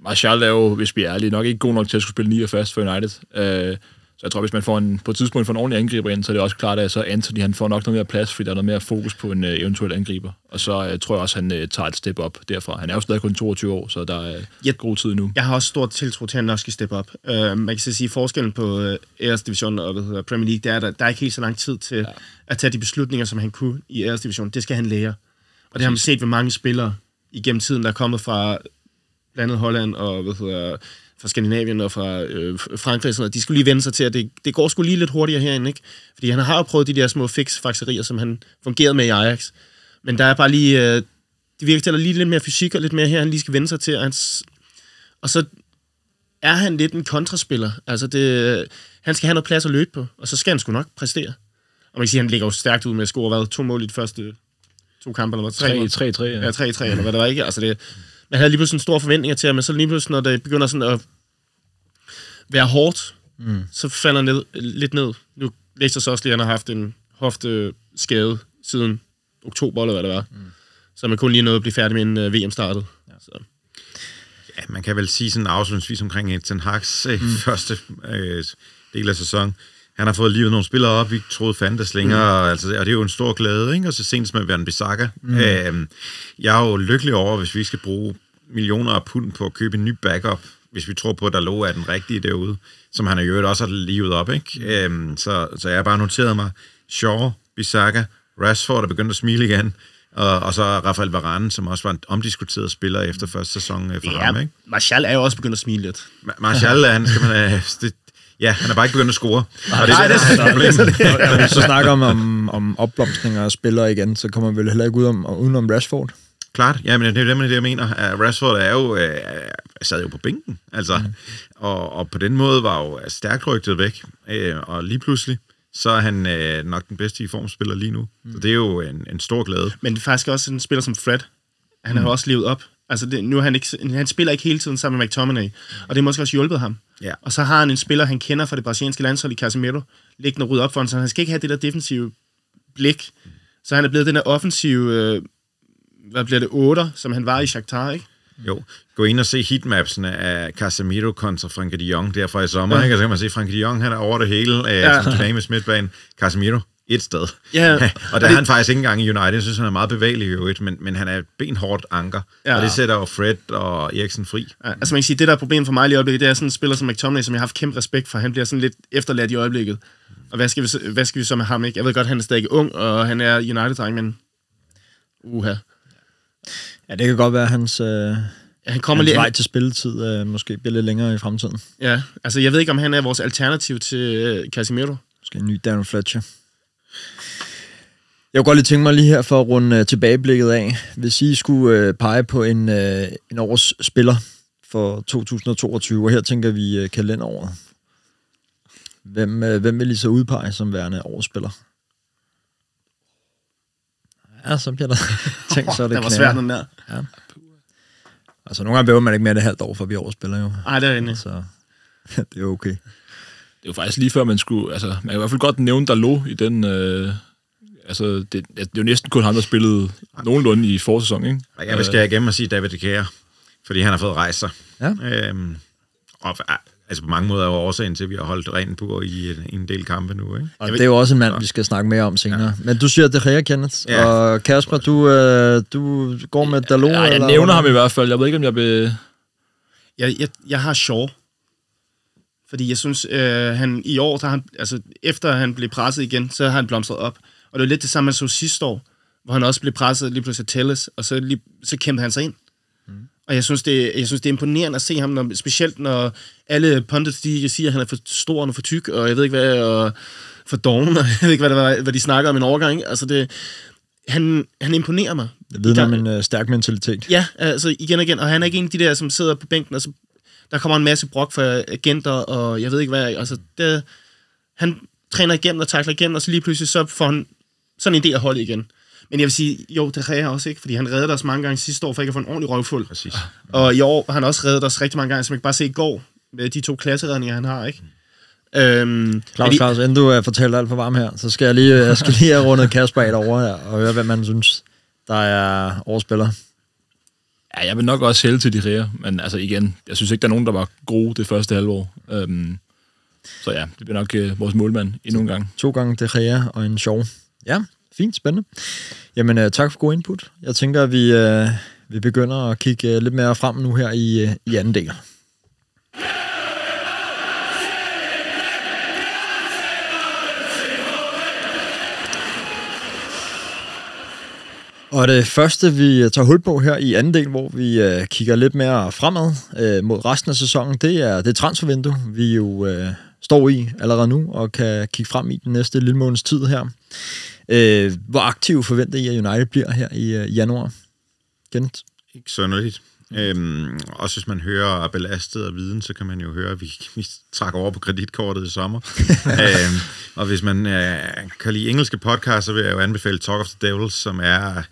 Martial er jo, hvis vi er ærlige, nok ikke god nok til at skulle spille nier fast for United. Øh, så jeg tror, hvis man får en, på et tidspunkt får en ordentlig angriber ind, så er det også klart, at så Anthony han får nok noget mere plads, fordi der er noget mere fokus på en uh, eventuel angriber. Og så uh, tror jeg også, han uh, tager et step op derfra. Han er jo stadig kun 22 år, så der er uh, ja, god tid nu. Jeg har også stor tiltro til, at han nok skal steppe op. Uh, man kan så sige, forskellen på uh, Æres Division og hvad hedder, Premier League, det er, at der, der er ikke helt så lang tid til ja. at tage de beslutninger, som han kunne i Æres Division. Det skal han lære. Og Præcis. det har man set ved mange spillere igennem tiden, der er kommet fra blandt andet Holland og hvad hedder, fra Skandinavien og fra øh, Frankrig, sådan noget, de skulle lige vende sig til, at det, det går sgu lige lidt hurtigere herinde, ikke? Fordi han har jo prøvet de der små fix-fakserier, som han fungerede med i Ajax. Men der er bare lige... Øh, det virker til, at der er lige lidt mere fysik og lidt mere her, han lige skal vende sig til. Og, hans, og så er han lidt en kontraspiller. Altså, det, han skal have noget plads at løbe på, og så skal han sgu nok præstere. Og man kan sige, at han ligger jo stærkt ud med at score hvad, to mål i de første to kampe, eller hvad? 3-3, ja. Ja, 3-3, eller hvad det var, ikke? Altså, det, man havde lige pludselig store forventninger til ham, men så lige pludselig, når det begynder sådan at være hårdt, mm. så falder ned, lidt ned. Nu læste jeg så også lige, at han har haft en hofteskade siden oktober, eller hvad det var. Mm. Så man kun lige nåede at blive færdig med en øh, VM startet. Ja. Så. Ja, man kan vel sige sådan afslutningsvis omkring Ten Hag's øh, mm. første øh, del af sæsonen. Han har fået livet nogle spillere op, vi troede fandtes længere, mm. altså, og det er jo en stor glæde, ikke? og så sent med Van Bissaka. Mm. Øh, jeg er jo lykkelig over, hvis vi skal bruge millioner af pund på at købe en ny backup, hvis vi tror på, at der lå er den rigtige derude, som han har jo også har livet op. Ikke? Mm. Øhm, så, så jeg har bare noteret mig, Shaw, Bissaka, Rashford er begyndt at smile igen, Og, og så Rafael Varane, som også var en omdiskuteret spiller efter første sæson øh, for Ja, ham, ikke? Martial er jo også begyndt at smile lidt. Ma- Martial, han skal man... Øh, det, ja, han er bare ikke begyndt at score. Og det, Nej, det er problem. Når vi så snakker om, om, om opblomstninger af spillere igen, så kommer vi vel heller ikke ud om, udenom Rashford. Klart, ja, men det er det, det jeg mener. Rashford er jo, øh, sad jo på bænken, altså, mm. og, og på den måde var jo stærkt rygtet væk, øh, og lige pludselig, så er han øh, nok den bedste i formspiller lige nu. Mm. Så det er jo en, en stor glæde. Men det er faktisk også en spiller som Fred. Han har jo også levet op. Altså, det, nu han, ikke, han spiller ikke hele tiden sammen med McTominay, og det har måske også hjulpet ham. Ja. Og så har han en spiller, han kender fra det brasilianske landshold i Casemiro, liggende og rydde op for ham, så han skal ikke have det der defensive blik. Så han er blevet den der offensive, øh, hvad bliver det, 8, som han var i Shakhtar, ikke? Jo, gå ind og se heatmapsene af Casemiro kontra Frankie de Jong derfra i sommer, ja. ikke? Og så kan man se, at Frankie de Jong, han er over det hele, øh, Ja. midtbane. Casemiro, et sted. Ja. og der er han faktisk ikke engang i United. Jeg synes, han er meget bevægelig i øvrigt, men, men han er et benhårdt anker. Ja. Og det sætter jo Fred og Eriksen fri. Ja, altså man kan sige, det der er problemet for mig lige i øjeblikket, det er sådan en spiller som McTominay, som jeg har haft kæmpe respekt for. Han bliver sådan lidt efterladt i øjeblikket. Og hvad skal vi, så- hvad skal vi så med ham, ikke? Jeg ved godt, han er stadig ung, og han er United-dreng, men... Uha. Ja, det kan godt være, hans, øh, han kommer hans lige... vej til spilletid øh, måske bliver lidt længere i fremtiden. Ja, altså jeg ved ikke, om han er vores alternativ til øh, Casemiro. Måske en ny Darren Fletcher. Jeg kunne godt lige tænke mig lige her for at runde øh, tilbageblikket af. Hvis I skulle øh, pege på en, øh, en års spiller for 2022, og her tænker vi øh, kalenderåret. Hvem, øh, hvem vil I så udpege som værende årsspiller? Ja, så bliver der tænkt, så er det Det var knager. svært, den der. Altså, nogle gange behøver man ikke mere end et halvt år, for vi årsspiller jo. Ej, det er enig. Så det er okay. Det er jo faktisk lige før, man skulle... Altså, man kan i hvert fald godt nævne Dalot i den... Øh, altså, det, det er jo næsten kun ham, der spillede nogenlunde i forsæson, ikke? Og jeg vil skære igennem og sige David De Gea, fordi han har fået rejst sig. Ja. Øhm, og altså på mange måder er jo årsagen til, at vi har holdt rent på i en, del kampe nu. Ikke? Og det er jo også en mand, vi skal snakke mere om senere. Ja. Men du siger det her, Kenneth. Ja. Og Kasper, du, øh, du går med Dalot? Ja, jeg eller nævner hvad? ham i hvert fald. Jeg ved ikke, om jeg vil... Jeg, jeg, jeg har Shaw. Fordi jeg synes, øh, han i år, der han, altså efter han blev presset igen, så har han blomstret op. Og det var lidt det samme, man så sidste år, hvor han også blev presset lige pludselig af Telles, og så, lige, så kæmpede han sig ind. Mm. Og jeg synes, det, jeg synes, det er imponerende at se ham, når, specielt når alle pundits, de siger, at han er for stor og for tyk, og jeg ved ikke hvad, og for doven, og jeg ved ikke, hvad, der var, hvad de snakker om en overgang. Altså det, han, han imponerer mig. Det vidner om en øh, stærk mentalitet. Ja, altså igen og igen. Og han er ikke en af de der, som sidder på bænken, og så der kommer en masse brok for agenter, og jeg ved ikke hvad. Altså, det, han træner igennem og takler igennem, og så lige pludselig så får han sådan en del af holdet igen. Men jeg vil sige, jo, det redder også ikke, fordi han reddede os mange gange sidste år, for ikke at få en ordentlig røvfuld. Præcis. Og i år har han også reddet os rigtig mange gange, som jeg kan bare se i går, med de to klasseredninger, han har, ikke? Øhm, Claus, i- Claus, inden du uh, fortæller alt for varm her, så skal jeg lige, jeg skal lige have rundet Kasper af over her, og høre, hvad man synes, der er årsspiller. Ja, jeg vil nok også hælde til de rære, men altså igen, jeg synes ikke, der er nogen, der var gode det første halvår. Øhm, så ja, det bliver nok øh, vores målmand endnu en gang. To gange De Gea og en sjov. Ja, fint, spændende. Jamen, uh, tak for god input. Jeg tænker, at vi, uh, vi begynder at kigge uh, lidt mere frem nu her i, uh, i anden del. Og det første, vi tager hul på her i anden del, hvor vi øh, kigger lidt mere fremad øh, mod resten af sæsonen, det er det transfervindue, vi jo øh, står i allerede nu, og kan kigge frem i den næste lille måneds tid her. Øh, hvor aktiv forventer I, at United bliver her i øh, januar? Kenneth? Ikke sønderligt. Øhm, også hvis man hører belastet af viden, så kan man jo høre, at vi, vi trækker over på kreditkortet i sommer. øhm, og hvis man øh, kan lide engelske podcasts, så vil jeg jo anbefale Talk of the Devils, som er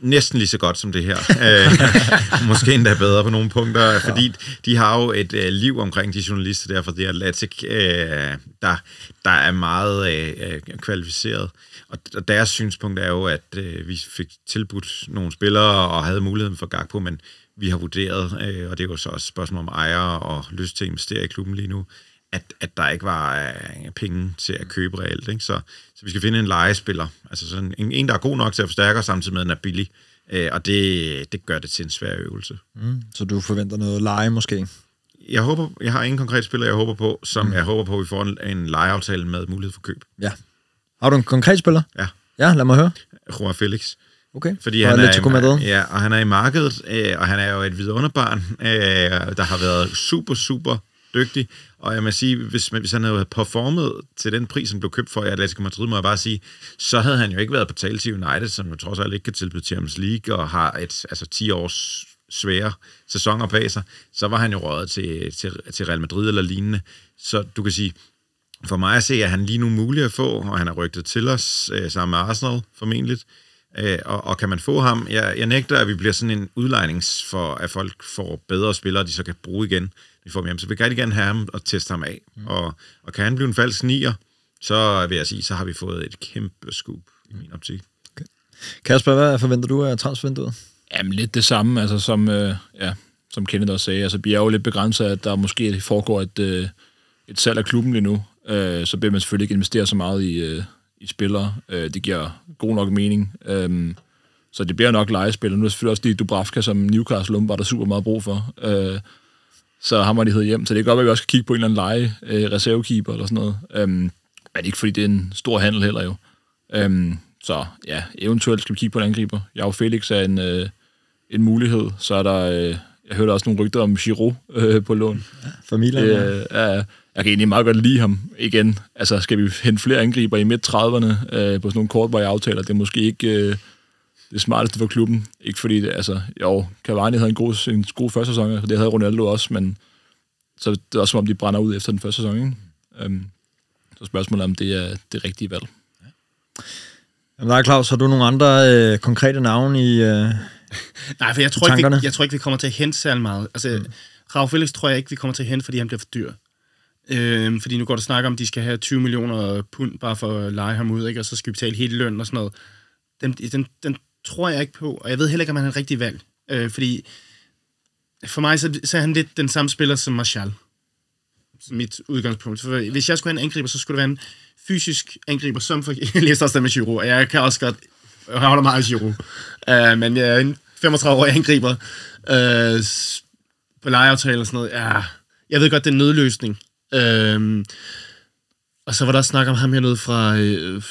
næsten lige så godt som det her. øh, måske endda bedre på nogle punkter, fordi de har jo et øh, liv omkring de journalister der fra The Atlantic, øh, der, der er meget øh, kvalificeret. Og, og deres synspunkt er jo, at øh, vi fik tilbudt nogle spillere og havde muligheden for gag på, men vi har vurderet, øh, og det er jo så også et spørgsmål om ejere og lyst til at investere i klubben lige nu, at, at der ikke var øh, penge til at købe reelt. Ikke? Så, så vi skal finde en legespiller, altså sådan en, en, der er god nok til at forstærke, og samtidig med, at den er billig. Øh, og det, det gør det til en svær øvelse. Mm. Så du forventer noget leje måske? Jeg håber, jeg har ingen konkret spiller, jeg håber på, som mm. jeg håber på, at vi får en, en lejeaftale med mulighed for køb. Ja. Har du en konkret spiller? Ja, Ja, lad mig høre. Juan Felix. Okay. Fordi Og han er, i, ja, og han er i markedet, øh, og han er jo et vidunderbarn, øh, der har været super, super dygtig. Og jeg må sige, hvis, man, hvis han havde performet til den pris, som blev købt for i Atletico Madrid, må jeg bare sige, så havde han jo ikke været på tale til United, som jo trods alt ikke kan tilbyde Champions League, og har et altså 10 års svære sæsoner bag sig, så var han jo røget til, til, til Real Madrid eller lignende. Så du kan sige, for mig at se, at han lige nu mulig at få, og han er rygtet til os øh, sammen med Arsenal formentlig. Øh, og, og kan man få ham? Jeg, jeg nægter, at vi bliver sådan en udlejnings for, at folk får bedre spillere, de så kan bruge igen. Vi får dem hjem. Så vi vil rigtig gerne have ham og teste ham af. Mm. Og, og kan han blive en falsk nier, så vil jeg sige, så har vi fået et kæmpe scoop i min optik. Kasper, hvad forventer du af transfervinduet? Jamen lidt det samme, altså som, øh, ja, som Kenneth også sagde. Altså, vi er jo lidt begrænset, at der måske foregår et, øh, et salg af klubben lige nu. Øh, så bliver man selvfølgelig ikke investere så meget i, øh, i spillere. Øh, det giver god nok mening. Øh, så det bliver nok legespillere. Nu er det selvfølgelig også lige Dubravka, som Newcastle var der super meget brug for. Øh, så har man det hjem. Så det kan godt være, at vi også kan kigge på en eller anden leje øh, reservekeeper eller sådan noget. Øh, men ikke fordi det er en stor handel heller jo. Øh, så ja, eventuelt skal vi kigge på en angriber. Jeg Felix er en, øh, en mulighed. Så er der, øh, jeg hørte også nogle rygter om Giroud øh, på lån. For Milan? Det, ja. øh, er, jeg kan egentlig meget godt lide ham igen. Altså, skal vi hente flere angriber i midt-30'erne øh, på sådan nogle kortvarige aftaler? Det er måske ikke øh, det smarteste for klubben. Ikke fordi, det, altså, jo, Cavani havde en god, en god første sæson, og det havde Ronaldo også, men så det er også som om, de brænder ud efter den første sæson. Ikke? Um, så spørgsmålet er, om det er det rigtige valg. Jamen, der er Claus, har du nogle andre øh, konkrete navne i... Øh, Nej, for jeg tror, ikke, vi, jeg tror ikke, vi kommer til at hente særlig meget. Altså, mm. Rav Felix tror jeg ikke, vi kommer til at hente, fordi han bliver for dyr. Øhm, fordi nu går der snak om, at de skal have 20 millioner pund bare for at lege ham ud, ikke? og så skal vi betale hele løn og sådan noget. Den, den, den tror jeg ikke på, og jeg ved heller ikke, om han er en rigtig valg. Øh, fordi for mig så, så er han lidt den samme spiller som Martial. Som mit udgangspunkt. For hvis jeg skulle have en angriber, så skulle det være en fysisk angriber, som for... Jeg læste også det med Giroud, og jeg kan også godt... Jeg holder meget af Giroud. Uh, men jeg er en 35-årig angriber uh, på lejeaftale og sådan noget. Ja, jeg ved godt, det er en nødløsning. Uh, og så var der også snak om ham hernede fra øh,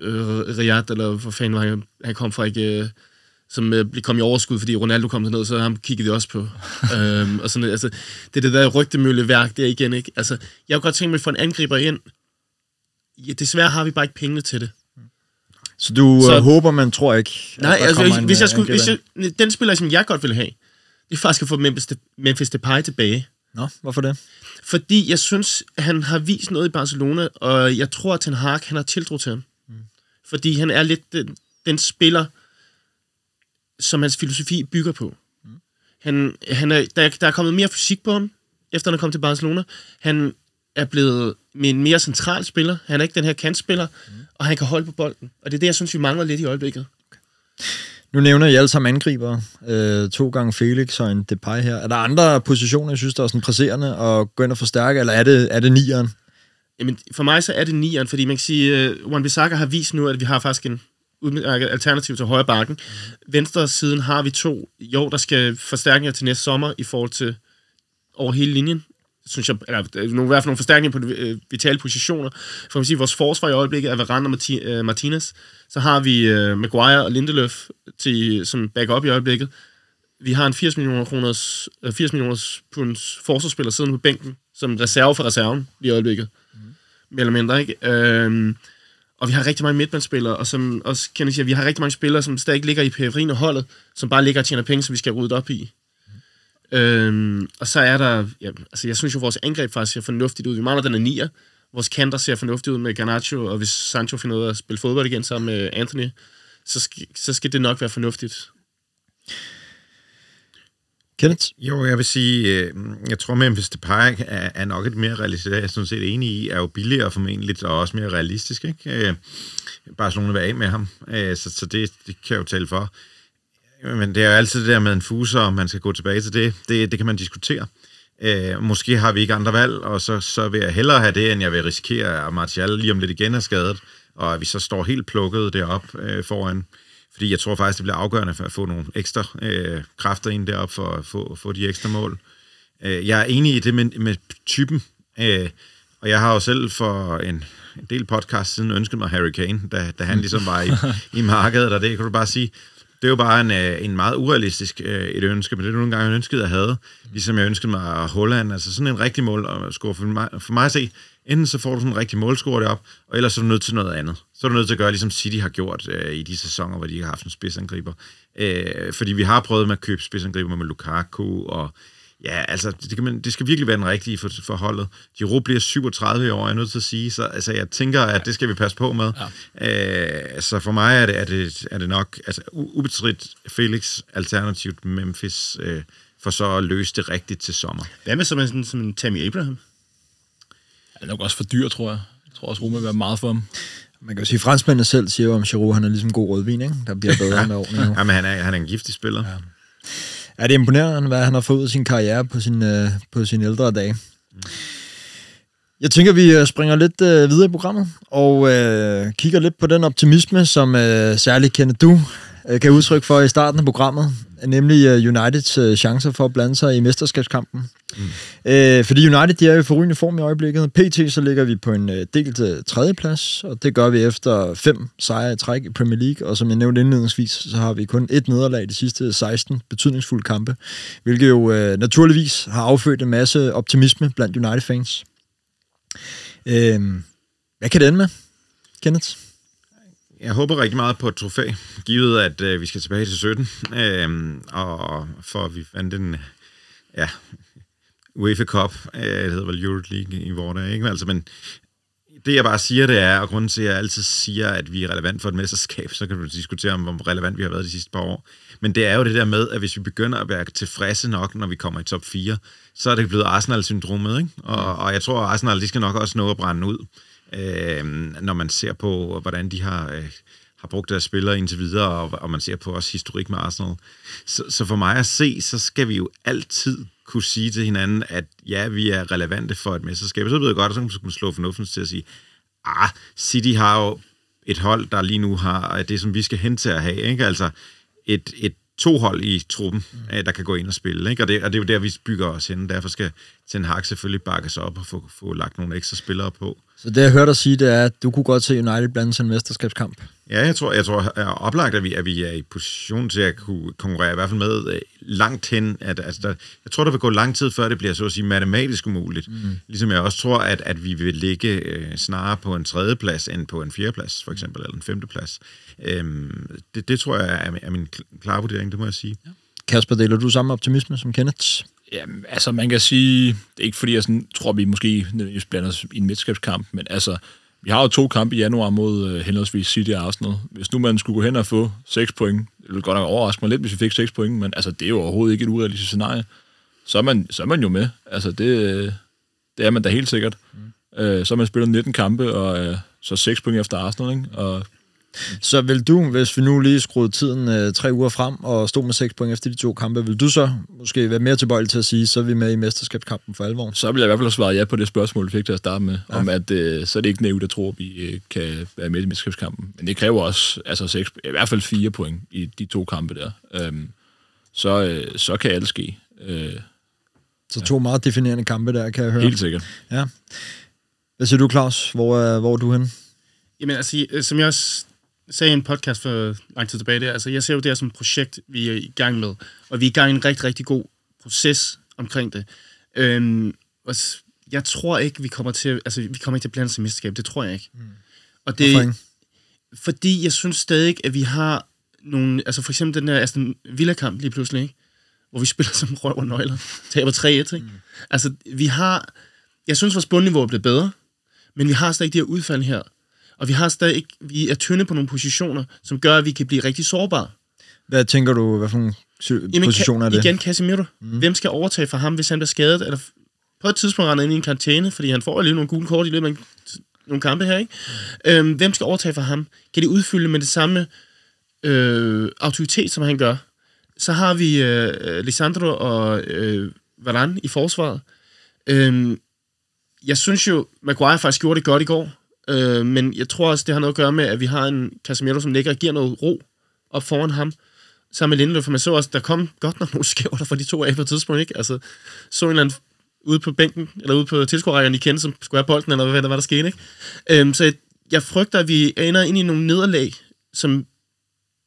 øh, Riyadh, eller hvor fanden var han, han kom fra, ikke, øh, som øh, blev- kom i overskud, fordi Ronaldo kom ned, så ham kiggede vi også på. øhm, og sådan, altså, det er det der rygtemølleværk der igen, ikke? Altså, jeg kunne godt tænke mig at få en angriber ind. Ja, desværre har vi bare ikke pengene til det. så du Så- øh, håber, man tror ikke, at Nej, der altså, hvis, en, hvis jeg øh, skulle, hvis angriber jeg, den spiller, som jeg godt vil have, det er faktisk at få Memphis, Memphis Depay tilbage. Nå, hvorfor det? Fordi jeg synes, han har vist noget i Barcelona, og jeg tror, at Ten Hag, han har tiltro til ham. Mm. Fordi han er lidt den, den spiller, som hans filosofi bygger på. Mm. Han, han er, der, der er kommet mere fysik på ham, efter han er kommet til Barcelona. Han er blevet en mere central spiller. Han er ikke den her kantspiller, mm. og han kan holde på bolden. Og det er det, jeg synes, vi mangler lidt i øjeblikket. Nu nævner I alle sammen angriber. Øh, to gange Felix og en Depay her. Er der andre positioner, jeg synes, der er sådan presserende at gå ind og forstærke, eller er det, er det nieren? Jamen, for mig så er det nieren, fordi man kan sige, øh, uh, Juan Bissaka har vist nu, at vi har faktisk en udmærket alternativ til højre bakken. Venstre siden har vi to. Jo, der skal forstærkninger til næste sommer i forhold til over hele linjen. Synes jeg, eller, er nogle, i hvert fald nogle forstærkninger på de øh, vitale positioner. For man sige, vores forsvar i øjeblikket er Varane og Marti, øh, Martinez. Så har vi øh, Maguire og Lindeløf til, som backup i øjeblikket. Vi har en 80 millioner kroners, øh, 80 millioner punds forsvarsspiller siden på bænken, som reserve for reserven i øjeblikket. Mm. Mere eller mindre, ikke? Øhm, og vi har rigtig mange midtbandsspillere, og som også kan jeg sige, vi har rigtig mange spillere, som stadig ikke ligger i periferien af holdet, som bare ligger og tjener penge, som vi skal have ryddet op i. Øhm, og så er der, ja, altså jeg synes jo, vores angreb faktisk ser fornuftigt ud. Vi mangler den er nier. Vores kanter ser fornuftigt ud med Garnacho, og hvis Sancho finder ud af at spille fodbold igen sammen med Anthony, så skal, så skal det nok være fornuftigt. Kenneth? Jo, jeg vil sige, øh, jeg tror Memphis Depay er, er nok et mere realistisk, jeg er sådan set enig i, er jo billigere formentlig, og også mere realistisk, ikke? Øh, Barcelona vil af med ham, øh, så, så det, det kan jeg jo tale for. Men det er jo altid det der med en fuser, om man skal gå tilbage til det, det, det kan man diskutere. Øh, måske har vi ikke andre valg, og så, så vil jeg hellere have det, end jeg vil risikere, at Martial lige om lidt igen er skadet, og at vi så står helt plukket derop øh, foran. Fordi jeg tror faktisk, det bliver afgørende for at få nogle ekstra øh, kræfter ind derop for at få, få de ekstra mål. Øh, jeg er enig i det med, med typen, øh, og jeg har jo selv for en, en del podcast siden ønsket mig Harry Kane, da, da han ligesom var i, i markedet, og det kan du bare sige, det er jo bare en, øh, en meget urealistisk øh, et ønske, men det er nogle gange, ønsket, jeg havde. Ligesom jeg ønskede mig Holland. Altså sådan en rigtig mål at score for mig, for mig at se. Enten så får du sådan en rigtig målscore derop, og ellers så er du nødt til noget andet. Så er du nødt til at gøre, ligesom City har gjort øh, i de sæsoner, hvor de ikke har haft en spidsangriber. Øh, fordi vi har prøvet med at købe spidsangriber med Lukaku, og ja, altså, det, kan man, det skal virkelig være den rigtige for, for holdet. Giroud bliver 37 år, jeg er nødt til at sige, så altså, jeg tænker, at det skal vi passe på med. Ja. Øh, så for mig er det, er det, er det nok, altså u- ubestridt Felix, alternativt Memphis, øh, for så at løse det rigtigt til sommer. Hvad med sådan, sådan, som en Tammy Abraham? Han er nok også for dyr, tror jeg. Jeg tror også, Roma vil være meget for ham. Man kan jo sige, at franskmændene selv siger jo om Giroud, han er ligesom god rødvin, ikke? Der bliver bedre med årene nu. Jamen, han er, han er en giftig spiller. Ja. Er det imponerende, hvad han har fået ud af sin karriere på sin, øh, på sine ældre dage? Jeg tænker, vi øh, springer lidt øh, videre i programmet, og øh, kigger lidt på den optimisme, som øh, særligt Kenneth du øh, kan udtrykke for i starten af programmet, nemlig øh, Uniteds øh, chancer for at blande sig i mesterskabskampen. Mm. Øh, fordi United de er i forrygende form i øjeblikket. PT så ligger vi på en øh, delt tredjeplads, og det gør vi efter fem sejre i træk i Premier League, og som jeg nævnte indledningsvis, så har vi kun et nederlag i de sidste 16 betydningsfulde kampe, hvilket jo øh, naturligvis har affødt en masse optimisme blandt United-fans. Øh, hvad kan det ende med, Kenneth? Jeg håber rigtig meget på et trofæ, givet at øh, vi skal tilbage til 17, øh, og for at vi fandt den, ja, UEFA Cup, øh, det hedder vel Euro League i vores dag, ikke? Altså, men det jeg bare siger, det er, og grunden til, at jeg altid siger, at vi er relevant for et mesterskab, så kan du diskutere om, hvor relevant vi har været de sidste par år. Men det er jo det der med, at hvis vi begynder at være tilfredse nok, når vi kommer i top 4, så er det blevet Arsenal-syndromet, ikke? Og, og jeg tror, at Arsenal, de skal nok også nå at brænde ud, øh, når man ser på, hvordan de har... Øh, har brugt deres spillere indtil videre, og, og man ser på også historik med Arsenal. Så, så for mig at se, så skal vi jo altid kunne sige til hinanden, at ja, vi er relevante for et mesterskab. Så ved jeg godt, at så kan man slå fornuften til at sige, ah, City har jo et hold, der lige nu har det, som vi skal hen til at have. Ikke? Altså et, et to hold i truppen, mm. der kan gå ind og spille. Ikke? Og, det, og det er jo der, vi bygger os hen. Derfor skal Ten Hag selvfølgelig bakkes op og få, få lagt nogle ekstra spillere på. Så det, jeg hørte dig sige, det er, at du kunne godt se United blande sig en mesterskabskamp. Ja, jeg tror, jeg tror er oplagt, at vi, at vi er i position til at kunne konkurrere, i hvert fald med øh, langt hen. At, altså der, jeg tror, der vil gå lang tid, før det bliver så at sige matematisk umuligt. Mm. Ligesom jeg også tror, at, at vi vil ligge øh, snarere på en tredje plads, end på en fjerde plads, for eksempel, eller en femte plads. Øhm, det, det tror jeg er, er min klare vurdering, det må jeg sige. Ja. Kasper, deler du samme optimisme som Kenneth? Jamen, altså man kan sige, det er ikke fordi, jeg sådan, tror, vi måske nødvendigvis blander os i en mesterskabskamp, men altså, vi har jo to kampe i januar mod uh, henholdsvis City og Arsenal. Hvis nu man skulle gå hen og få 6 point, det ville godt nok overraske mig lidt, hvis vi fik 6 point, men altså, det er jo overhovedet ikke et urealistisk scenarie. Så er man, så er man jo med. Altså, det, det er man da helt sikkert. Mm. Uh, så har man spillet 19 kampe, og uh, så 6 point efter Arsenal, ikke? Og så vil du, hvis vi nu lige skruede tiden øh, tre uger frem og stod med seks point efter de to kampe, vil du så måske være mere tilbøjelig til at sige, så er vi med i mesterskabskampen for alvor? Så vil jeg i hvert fald svare ja på det spørgsmål, vi fik til at starte med, ja. om at øh, så er det ikke nævnt, der tror, at vi øh, kan være med i mesterskabskampen. Men det kræver også altså seks, i hvert fald fire point i de to kampe der. Øhm, så, øh, så kan alt ske. Øh, så to ja. meget definerende kampe der, kan jeg høre. Helt sikkert. Ja. Hvad siger du, Claus? Hvor er, hvor er du henne? Jamen altså, som jeg også sagde i en podcast for lang tid tilbage, der, altså jeg ser jo det her som et projekt, vi er i gang med, og vi er i gang i en rigtig, rigtig god proces omkring det. Øhm, og jeg tror ikke, vi kommer til, altså vi kommer ikke til at blande sig i det tror jeg ikke. Mm. Og det, Hvorfor ikke? Fordi jeg synes stadig, at vi har nogle, altså for eksempel den der Aston Villa-kamp lige pludselig, ikke? hvor vi spiller som røv og nøgler, taber 3-1, ikke? Mm. Altså, vi har, jeg synes, vores bundniveau er blevet bedre, men vi har stadig de her udfald her, og vi har stadig ikke, vi er tynde på nogle positioner, som gør, at vi kan blive rigtig sårbare. Hvad tænker du, hvad for nogle Jamen, positioner er det? Igen, Casemiro. Mm. Hvem skal overtage for ham, hvis han bliver skadet? Eller på et tidspunkt render ind i en karantæne, fordi han får lige nogle gule kort i løbet af nogle kampe her, ikke? Mm. Øhm, hvem skal overtage for ham? Kan de udfylde med det samme øh, autoritet, som han gør? Så har vi øh, Lisandro og øh, Varane i forsvaret. Øhm, jeg synes jo, Maguire faktisk gjorde det godt i går. Øh, men jeg tror også, det har noget at gøre med, at vi har en Casemiro, som ligger og giver noget ro op foran ham, sammen med Lindeløf, for man så også, der kom godt nok nogle skæver fra de to af på et tidspunkt, ikke? Altså, så en eller anden ude på bænken, eller ude på tilskuerrækkerne i kende, som skulle have bolden, eller hvad der var, der skete, ikke? Øhm, så jeg, jeg frygter, at vi ender ind i nogle nederlag, som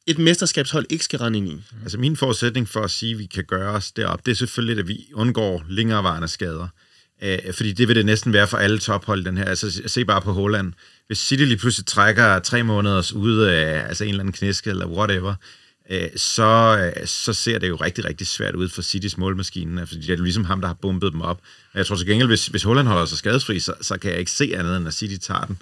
et mesterskabshold ikke skal rende ind i. Altså min forudsætning for at sige, at vi kan gøre os derop, det er selvfølgelig, at vi undgår længerevarende skader. Øh, fordi det vil det næsten være for alle tophold, den her. Altså se bare på Holland. Hvis City lige pludselig trækker tre måneders ude af altså en eller anden knæske eller whatever, øh, så, øh, så ser det jo rigtig, rigtig svært ud for Citys målmaskine, fordi det er jo ligesom ham, der har bumpet dem op. Og jeg tror til gengæld, hvis, hvis Holland holder sig skadesfri, så, så kan jeg ikke se andet, end at City tager den.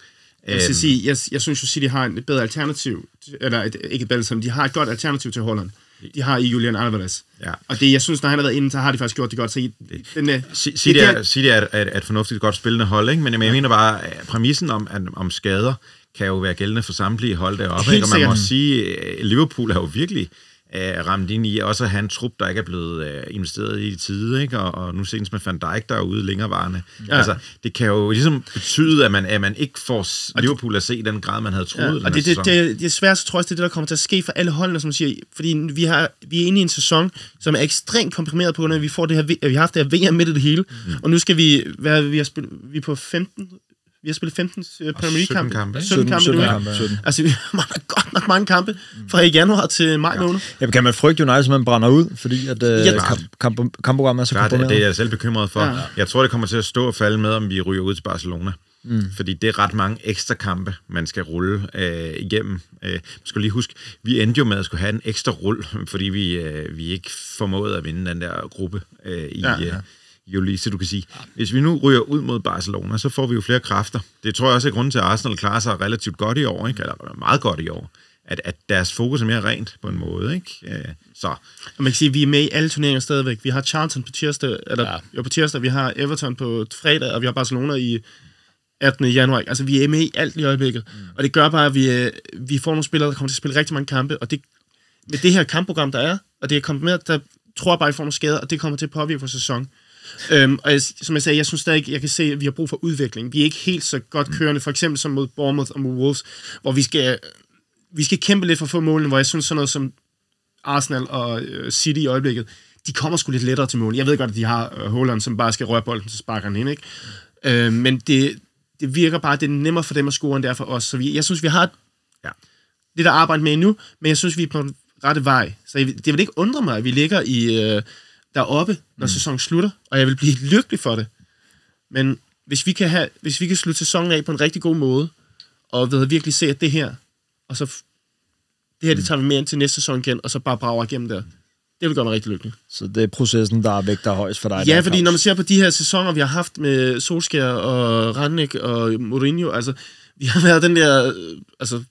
Jeg, skal sige, jeg, jeg synes jo, City har et bedre alternativ, eller et, ikke et bedre, som de har et godt alternativ til Holland. De har i Julian Alvarez. Ja. Og det, jeg synes, når han har været inde, så har de faktisk gjort det godt. Så I- den, øh, City det er, City er, er, er et fornuftigt godt spillende hold, ikke? men jeg mener bare, at præmissen om, at, om skader kan jo være gældende for samtlige hold deroppe. Helt Ikke? Og man må sige, at Liverpool har jo virkelig uh, ramt ind i også at have en trup, der ikke er blevet uh, investeret i i tide, ikke? Og, og nu senest med Van Dijk, der er ude længerevarende. Ja. Altså, det kan jo ligesom betyde, at man, at man ikke får Liverpool at se den grad, man havde troet. Ja, og det, det, det, det er svært, tror jeg, det er det, der kommer til at ske for alle holdene, som siger, fordi vi, har, vi er inde i en sæson, som er ekstremt komprimeret på grund af, at vi, får det her, vi har haft det her VM midt i det hele, mm. og nu skal vi, hvad, vi har spillet, vi er på 15, vi har spillet 15 øh, Premier 17 League-kampe. kampe, ikke? 17 kampe, 17 nu, kampe, ikke? ja. 17. Altså, vi mangler godt nok mange kampe fra januar til maj måned. Jamen, kan man frygte United, som man brænder ud, fordi at, øh, Ja. kamp, kamp, kampprogrammet er så Klart, det, det er jeg selv bekymret for. Ja. Ja. Jeg tror, det kommer til at stå og falde med, om vi ryger ud til Barcelona. Mm. Fordi det er ret mange ekstra kampe, man skal rulle øh, igennem. Øh, man skal lige huske, vi endte jo med at skulle have en ekstra rull, fordi vi, øh, vi ikke formåede at vinde den der gruppe øh, i, Ja. ja, i Ulisse, du kan sige. Hvis vi nu ryger ud mod Barcelona, så får vi jo flere kræfter. Det tror jeg også er grunden til, at Arsenal klarer sig relativt godt i år, ikke? eller meget godt i år. At, at deres fokus er mere rent på en måde. Ikke? Øh, så Og man kan sige, at vi er med i alle turneringer stadigvæk. Vi har Charlton på tirsdag, eller Ja. jo, på tirsdag, vi har Everton på fredag, og vi har Barcelona i 18. januar. Altså, vi er med i alt i øjeblikket. Mm. Og det gør bare, at vi, øh, vi får nogle spillere, der kommer til at spille rigtig mange kampe, og det, med det her kampprogram, der er, og det er komprimeret, der tror jeg bare, at vi får nogle skader, og det kommer til at påvirke vores sæson. Øhm, og jeg, som jeg sagde, jeg synes stadig, jeg kan se, at vi har brug for udvikling. Vi er ikke helt så godt kørende, for eksempel som mod Bournemouth og mod Wolves, hvor vi skal, vi skal kæmpe lidt for at få målene, hvor jeg synes sådan noget som Arsenal og øh, City i øjeblikket, de kommer sgu lidt lettere til mål. Jeg ved godt, at de har øh, Holland, som bare skal røre bolden, så sparker han ind, ikke? Øh, men det, det virker bare, det er nemmere for dem at score, end det er for os. Så vi, jeg synes, vi har Ja. lidt at arbejde med endnu, men jeg synes, vi er på den rette vej. Så det vil ikke undre mig, at vi ligger i øh, deroppe, når mm. sæsonen slutter, og jeg vil blive lykkelig for det. Men hvis vi kan, have, hvis vi kan slutte sæsonen af på en rigtig god måde, og ved at virkelig se, at det her, og så det her, det tager vi med ind til næste sæson igen, og så bare brager igennem der. Det vil gøre mig rigtig lykkelig. Så det er processen, der er vægter højst for dig? Ja, der, fordi når man ser på de her sæsoner, vi har haft med Solskjaer og Rangnick og Mourinho, altså, vi har været den der, øh, altså,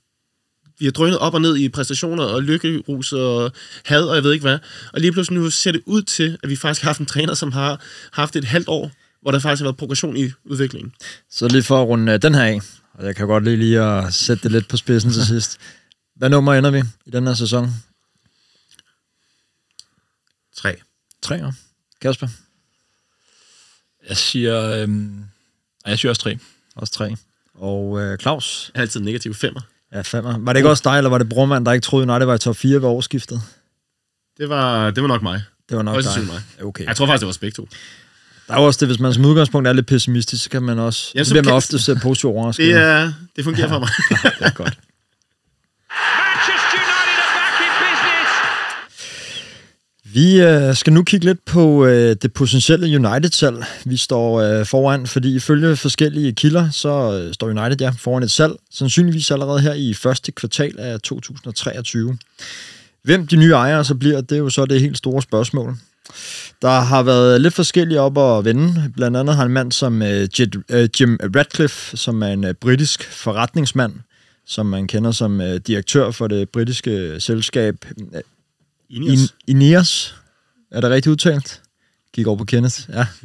vi har drønet op og ned i præstationer og lykkerus og had og jeg ved ikke hvad. Og lige pludselig nu ser det ud til, at vi faktisk har haft en træner, som har haft et halvt år, hvor der faktisk har været progression i udviklingen. Så lige for at runde øh, den her af, og jeg kan godt lide lige at sætte det lidt på spidsen til sidst. Hvad nummer ender vi i den her sæson? tre. Tre år. Kasper? Jeg siger... Øhm, jeg siger også tre. Også tre. Og øh, Claus? Jeg er altid negativ femmer. Ja, femmer. Var det ikke også dig, eller var det Brormand, der ikke troede, United var i top 4 ved årsskiftet? Det var, det var nok mig. Det var nok Højst dig. mig. Okay. Jeg tror faktisk, det var os begge to. Der er også det, hvis man som udgangspunkt er lidt pessimistisk, så kan man også... Ja, Ja, så bliver man ofte set positivt overrasket. Det, er, det fungerer for mig. det er godt. Manchester United are back in business. Vi øh, skal nu kigge lidt på øh, det potentielle United-salg. Vi står øh, foran, fordi ifølge forskellige kilder, så øh, står United ja, foran et salg, sandsynligvis allerede her i første kvartal af 2023. Hvem de nye ejere så bliver, det er jo så det helt store spørgsmål. Der har været lidt forskellige op og vende. Blandt andet har en mand som øh, Jed, øh, Jim Radcliffe, som er en øh, britisk forretningsmand, som man kender som øh, direktør for det britiske selskab Ineos. In- Ineos. Er det rigtigt udtalt? Gik over på Kenneth, ja.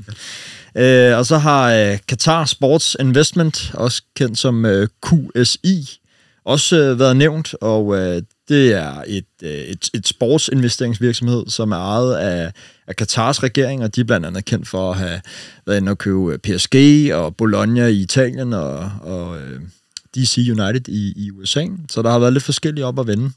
Øh, og så har øh, Qatar Sports Investment, også kendt som øh, QSI, også øh, været nævnt, og øh, det er et, øh, et, et sportsinvesteringsvirksomhed, som er ejet af, af Qatars regering, og de er blandt andet kendt for at have været inde og købe øh, PSG og Bologna i Italien og, og øh, DC United i, i USA. Så der har været lidt forskellige op at vende.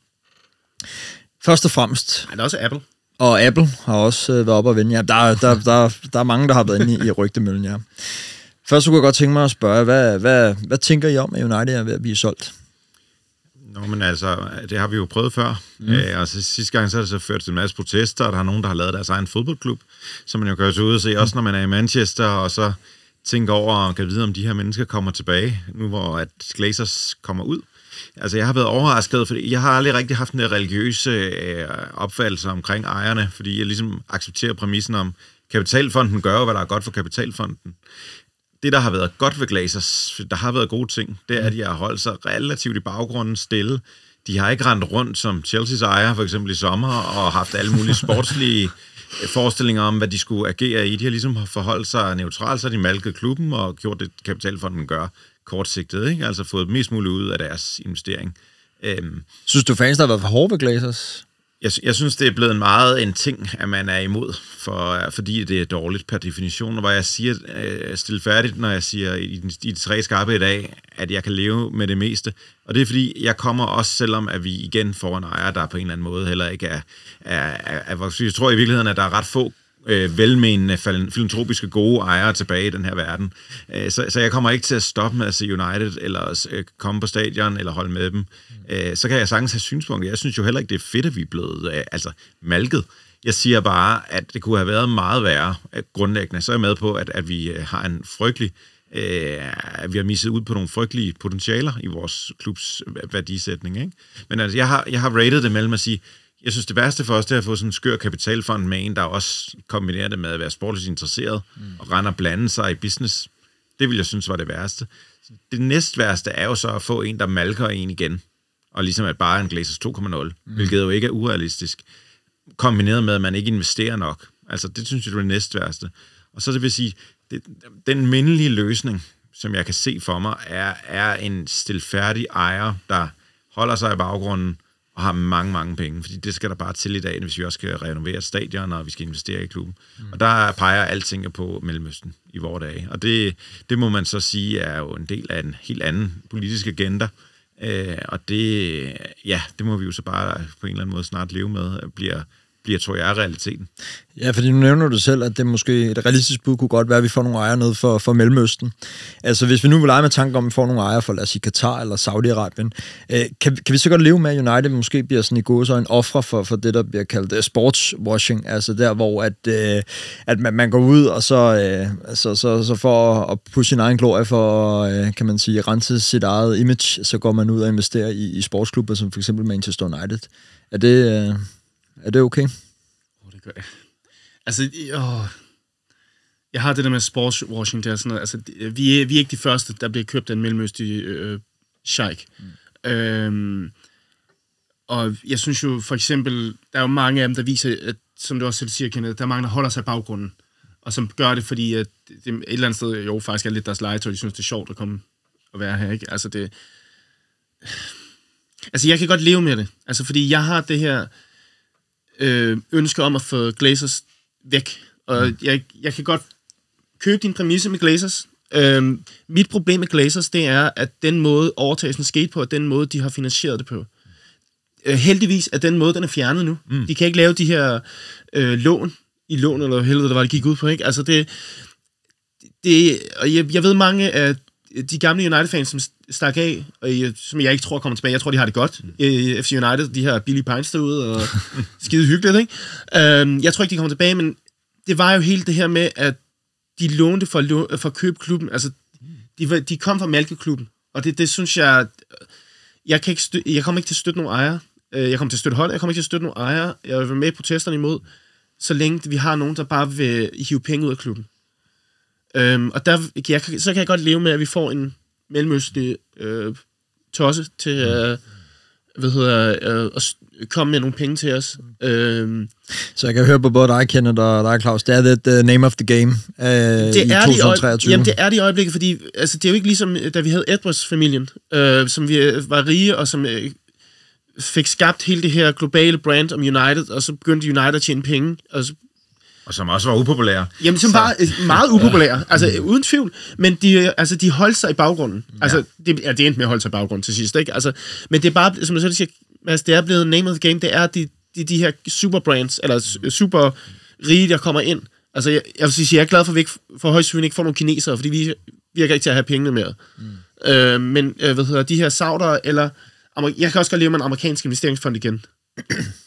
Først og fremmest, Nej, der er også Apple. og Apple har også øh, været op og vende. Ja, der, der, der, der er mange, der har været inde i, i rygtemøllen, ja. Først så kunne jeg godt tænke mig at spørge, hvad, hvad, hvad tænker I om, at United er ved at blive solgt? Nå, men altså, det har vi jo prøvet før. Mm. Øh, og så, sidste gang så har det så ført til en masse protester, og der er nogen, der har lavet deres egen fodboldklub, som man jo kan så ud og se, også når man er i Manchester, og så tænker over og kan vide, om de her mennesker kommer tilbage, nu hvor at Glazers kommer ud. Altså, jeg har været overrasket, fordi jeg har aldrig rigtig haft den der religiøse øh, opfattelse omkring ejerne, fordi jeg ligesom accepterer præmissen om, kapitalfonden gør hvad der er godt for kapitalfonden. Det, der har været godt ved Glazers, der har været gode ting, det er, at de har holdt sig relativt i baggrunden stille. De har ikke rendt rundt som Chelsea's ejer, for eksempel i sommer, og haft alle mulige sportslige forestillinger om, hvad de skulle agere i. De har ligesom forholdt sig neutralt, så de malket klubben og gjort det, kapitalfonden gør kortsigtet, ikke? altså fået mest muligt ud af deres investering. Øhm, Synes du, fans der har været for hårde ved Glazers? jeg, jeg synes, det er blevet meget en ting, at man er imod, for, fordi det er dårligt per definition, og hvor jeg siger øh, stilfærdigt, når jeg siger i, i de tre skarpe i dag, at jeg kan leve med det meste. Og det er fordi, jeg kommer også, selvom at vi igen får en ejer, der på en eller anden måde heller ikke er... er, er, er jeg tror i virkeligheden, at der er ret få øh, velmenende, filantropiske, gode ejere tilbage i den her verden. Øh, så, så jeg kommer ikke til at stoppe med at se United, eller øh, komme på stadion, eller holde med dem. Øh, så kan jeg sagtens have synspunkter. Jeg synes jo heller ikke, det er fedt, at vi er blevet øh, altså, malket. Jeg siger bare, at det kunne have været meget værre grundlæggende. Så er jeg med på, at, at vi øh, har en frygtelig øh, vi har misset ud på nogle frygtelige potentialer i vores klubs værdisætning. Ikke? Men altså, jeg har, jeg har rated det mellem at sige, jeg synes, det værste for os, det er at få sådan en skør kapitalfond med en, der også kombinerer det med at være sportsligt interesseret mm. og render og blande sig i business. Det vil jeg synes var det værste. Det næst værste er jo så at få en, der malker en igen, og ligesom at bare en Glazers 2.0, mm. hvilket jo ikke er urealistisk, kombineret med, at man ikke investerer nok. Altså, det synes jeg, det er det næst værste. Og så det vil sige, det, den mindelige løsning, som jeg kan se for mig, er, er en stilfærdig ejer, der holder sig i baggrunden, og har mange, mange penge, fordi det skal der bare til i dag, hvis vi også skal renovere et stadion, og vi skal investere i klubben. Mm. Og der peger alting på Mellemøsten i vores dage. Og det, det må man så sige er jo en del af en helt anden politisk agenda. Øh, og det, ja, det må vi jo så bare på en eller anden måde snart leve med, bliver bliver, tror jeg, realiteten. Ja, fordi nu nævner du selv, at det måske et realistisk bud kunne godt være, at vi får nogle ejere ned for, for Mellemøsten. Altså, hvis vi nu vil lege med tanken om, at vi får nogle ejere for, lad os sige, Katar eller Saudi-Arabien, øh, kan, kan vi så godt leve med, at United måske bliver sådan i gode så en ofre for, for det, der bliver kaldt uh, sportswashing, altså der, hvor at, øh, at man, man går ud, og så, øh, så, så, så for at pusse sin egen glorie for, øh, kan man sige, rense sit eget image, så går man ud og investerer i, i sportsklubber, som for eksempel Manchester United. Er det... Øh er det okay? Oh, det gør jeg. Altså, åh, jeg har det der med sportswashing, det er sådan noget, altså, vi er, vi er ikke de første, der bliver købt af en mellemøstig øh, sheik. Mm. Øhm, og jeg synes jo for eksempel, der er jo mange af dem, der viser, at, som du også selv siger, Kenneth, der er mange, der holder sig i baggrunden, og som gør det, fordi at det et eller andet sted jo faktisk er lidt deres legetøj, de synes, det er sjovt at komme og være her, ikke? Altså det... Altså jeg kan godt leve med det, altså fordi jeg har det her øh, ønske om at få Glazers væk. Og mm. jeg, jeg kan godt købe din præmisse med Glazers. Øh, mit problem med Glazers, det er, at den måde overtagelsen skete på, og den måde, de har finansieret det på. Øh, heldigvis er den måde, den er fjernet nu. Mm. De kan ikke lave de her øh, lån i lån, eller helvede, der var det gik ud på, ikke? Altså det, det og jeg, jeg ved mange af de gamle United-fans, som stak af, og som jeg ikke tror kommer tilbage, jeg tror, de har det godt. I FC United, de her Billy Pines derude, og skide hyggeligt, ikke? Um, jeg tror ikke, de kommer tilbage, men det var jo helt det her med, at de lånte for, for at købe klubben, altså, de, de kom fra Malkeklubben, og det, det synes jeg, jeg, kan ikke stø- jeg kommer ikke til at støtte nogen ejere, øh, jeg kommer til at støtte hold, jeg kommer ikke til at støtte nogen ejere, jeg vil være med i protesterne imod, så længe vi har nogen, der bare vil hive penge ud af klubben. Øhm, og der, jeg, så kan jeg godt leve med, at vi får en mellemøstlig øh, tosse til øh, hvad hedder, øh, at komme med nogle penge til os. Øhm, så jeg kan høre på både dig, Kenneth, og dig, Claus, det er the, the name of the game øh, det i er 2023. De, jamen, det er det i øjeblikket, fordi altså, det er jo ikke ligesom, da vi havde Edwards-familien, øh, som vi var rige, og som øh, fik skabt hele det her globale brand om United, og så begyndte United at tjene penge, og så og som også var upopulære. Jamen, som var øh, meget upopulære. Altså, uden tvivl. Men de, altså, de holdt sig i baggrunden. Ja. Altså, det, ja, det endte med at holde sig i baggrunden til sidst, ikke? Altså, men det er bare, som jeg selv siger, altså, det er blevet name of the game, det er de, de, de her superbrands, eller super rige, der kommer ind. Altså, jeg, jeg vil sige, jeg er glad for, at vi ikke, for højst ikke får nogle kinesere, fordi vi virker ikke til at have pengene mere. Mm. Øh, men, øh, hvad hedder de her sauder, eller jeg kan også godt leve med en amerikansk investeringsfond igen.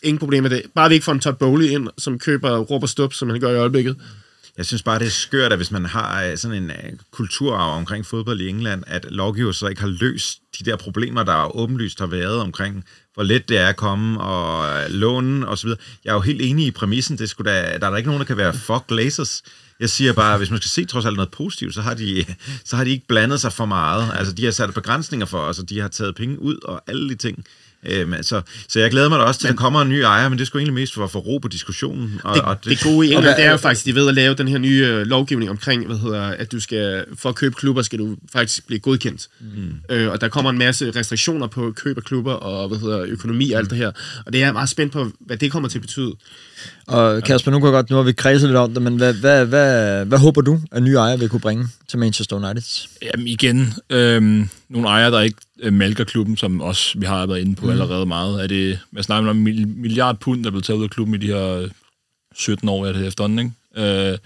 Ingen problem med det. Bare vi ikke får en Todd Bowley ind, som køber råb og stup, som han gør i øjeblikket. Jeg synes bare, det er skørt, at hvis man har øh, sådan en øh, kulturarv omkring fodbold i England, at lovgiver så ikke har løst de der problemer, der åbenlyst har været omkring, hvor let det er at komme og øh, låne og så videre. Jeg er jo helt enig i præmissen, det skulle da, der er der ikke nogen, der kan være fuck lasers. Jeg siger bare, at hvis man skal se trods alt noget positivt, så har, de, så har de ikke blandet sig for meget. Altså, de har sat begrænsninger for os, og de har taget penge ud og alle de ting. Øhm, så, så jeg glæder mig da også til, at der kommer en ny ejer, men det skulle egentlig mest for at få ro på diskussionen. Og, Det, og det gode i England, det er jo faktisk, de er ved at lave den her nye øh, lovgivning omkring, hvad hedder, at du skal, for at købe klubber, skal du faktisk blive godkendt. Mm. Øh, og der kommer en masse restriktioner på køb af klubber, og hvad hedder, økonomi og alt det her. Og det er jeg meget spændt på, hvad det kommer til at betyde. Og Kasper, nu kan jeg godt, nu har vi kredset lidt om det, men hvad, hvad, hvad, hvad håber du, at nye ejere vil kunne bringe til Manchester United? Jamen igen, øhm, nogle ejere, der ikke øh, malker klubben, som også vi har været inde på mm. allerede meget. Er det, man snakker om en mil- milliard pund, der er blevet taget ud af klubben i de her 17 år, er det efterhånden, ikke? Øh,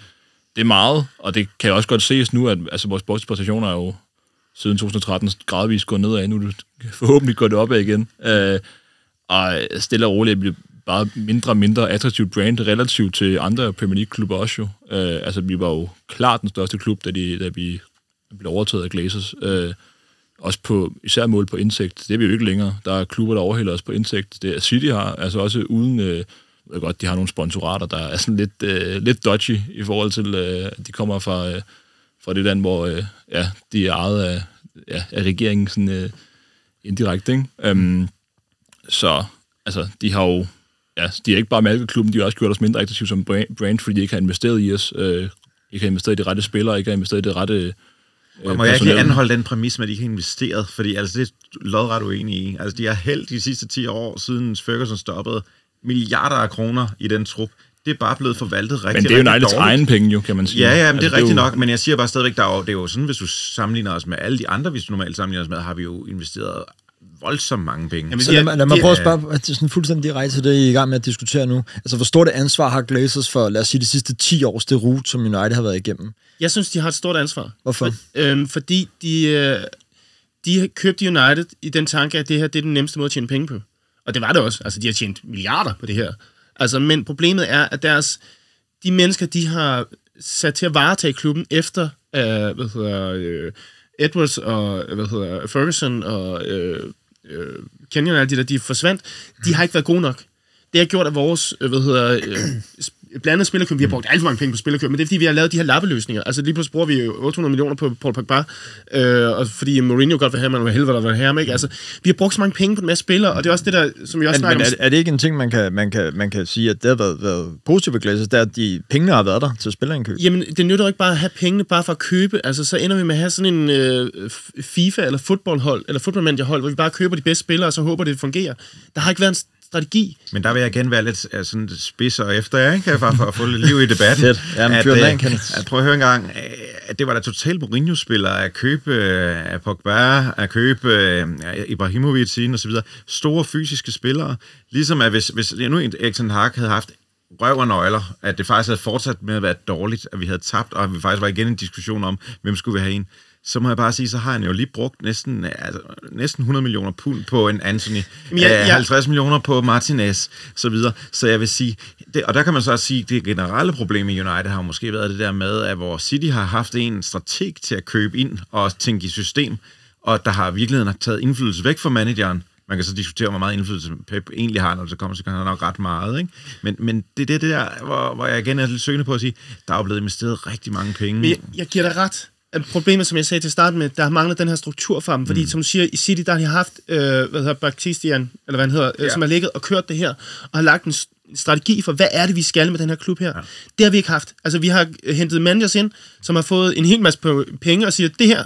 det er meget, og det kan også godt ses nu, at altså, vores sportspræstationer er jo siden 2013 gradvist gået nedad. Nu det forhåbentlig gået det opad igen. Øh, og stille og roligt bliver bare mindre og mindre attraktivt brand relativt til andre Premier League-klubber også jo. Øh, altså, vi var jo klart den største klub, da, de, da vi blev overtaget af Glazers. Øh, også på, især mål på indsigt. Det er vi jo ikke længere. Der er klubber, der overhælder os på indsigt. Det er City har, altså også uden... Øh, jeg ved godt, de har nogle sponsorater, der er sådan lidt, øh, lidt dodgy i forhold til, øh, at de kommer fra, øh, fra det land, hvor øh, ja, de er ejet af, ja, af regeringen sådan, øh, indirekte. Ikke? Øhm, så altså, de har jo ja, de har ikke bare malket klubben, de har også gjort os mindre attraktive som brand, fordi de ikke har investeret i os, øh, ikke har investeret i de rette spillere, ikke har investeret i det rette øh, Må jeg ikke anholde den præmis med, at de ikke har investeret? Fordi altså, det er lodret uenig i. Altså, de har hældt de sidste 10 år, siden Ferguson stoppede, milliarder af kroner i den trup. Det er bare blevet forvaltet rigtig, Men det er jo Uniteds egen penge jo, kan man sige. Ja, ja, men altså, det er rigtigt jo... nok, men jeg siger bare stadigvæk, der er jo, det er jo sådan, hvis du sammenligner os med alle de andre, hvis du normalt sammenligner os med, har vi jo investeret voldsomt mange penge. Jamen, så lad, lad mig prøve at spørge, er sådan fuldstændig direkte til det, I er i gang med at diskutere nu. Altså, hvor stort et ansvar har Glazers for, lad os sige, de sidste 10 års det rute, som United har været igennem? Jeg synes, de har et stort ansvar. Hvorfor? For, øhm, fordi de, øh, de købte United i den tanke, at det her det er den nemmeste måde at tjene penge på. Og det var det også. Altså, de har tjent milliarder på det her. Altså, men problemet er, at deres, de mennesker, de har sat til at varetage klubben efter, øh, hvad hedder, øh, Edwards og, hvad hedder, Ferguson og øh, øh, Kenyon og alle de der, de forsvandt, de har ikke været gode nok. Det har gjort, at vores, øh, hvad hedder, øh, blandet spillerkøb, vi har brugt alt for mange penge på spillerkøb, men det er fordi, vi har lavet de her lappeløsninger. Altså lige pludselig bruger vi 800 millioner på Paul Pogba, øh, og fordi Mourinho godt vil have, man vil helvede der vil have ham, ikke? Altså, vi har brugt så mange penge på en masse spillere, og det er også det der, som vi også men, snakker men er, er, det ikke en ting, man kan, man kan, man kan sige, at det har været, været positivt ved Glazers, det er, at de pengene har været der til spillerindkøb? Jamen, det nytter ikke bare at have pengene bare for at købe. Altså, så ender vi med at have sådan en øh, FIFA- eller fodboldhold, eller fodboldmanagerhold, hvor vi bare køber de bedste spillere, og så håber, det fungerer. Der har ikke været en strategi. Men der vil jeg igen være lidt uh, sådan spidser efter jer, ikke? For, for at få lidt liv i debatten. Fedt. Ja, men at, den Kenneth. at, prøv at høre en gang, uh, at det var da totalt Mourinho-spillere at købe uh, af Pogba, at købe Ibrahimovic ind og så videre. Store fysiske spillere. Ligesom at hvis, hvis nu Erik Ten Hag havde haft røv og nøgler, at det faktisk havde fortsat med at være dårligt, at vi havde tabt, og at vi faktisk var igen en diskussion om, hvem skulle vi have en så må jeg bare sige, så har han jo lige brugt næsten, altså, næsten 100 millioner pund på en Anthony, ja, ja. 50 millioner på Martinez, så videre. Så jeg vil sige, det, og der kan man så også sige, det generelle problem i United har måske været det der med, at hvor City har haft en strateg til at købe ind og tænke i system, og der har virkeligheden taget indflydelse væk fra manageren. Man kan så diskutere, hvor meget indflydelse Pep egentlig har, når det kommer, så kan han nok ret meget. Ikke? Men, men det er det der, hvor, hvor jeg igen er lidt søgende på at sige, der er jo blevet investeret rigtig mange penge. Men jeg, jeg giver dig ret problemet, som jeg sagde til start med, der har manglet den her struktur for dem, fordi mm. som du siger, i City, der har de haft, øh, hvad hedder Baptistian, eller hvad han hedder, ja. øh, som har ligget og kørt det her, og har lagt en strategi for, hvad er det, vi skal med den her klub her. Ja. Det har vi ikke haft. Altså, vi har hentet managers ind, som har fået en hel masse penge, og siger, det her,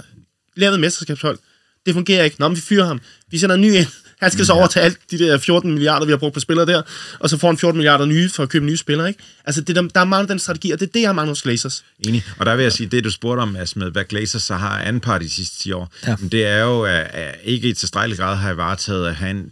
lavet mesterskabshold, det fungerer ikke. Nå, men vi fyrer ham. Vi sender en ny ind. Han skal så overtage alt de der 14 milliarder, vi har brugt på spillere der, og så får han 14 milliarder nye for at købe nye spillere, ikke? Altså, det, der, der er mange den strategi, og det er det, jeg har mange hos Glazers. Enig. Og der vil jeg sige, det du spurgte om, Mads, med hvad Glazers så har anden part de sidste 10 år, ja. det er jo, at, at ikke i tilstrækkelig grad har varetaget at have en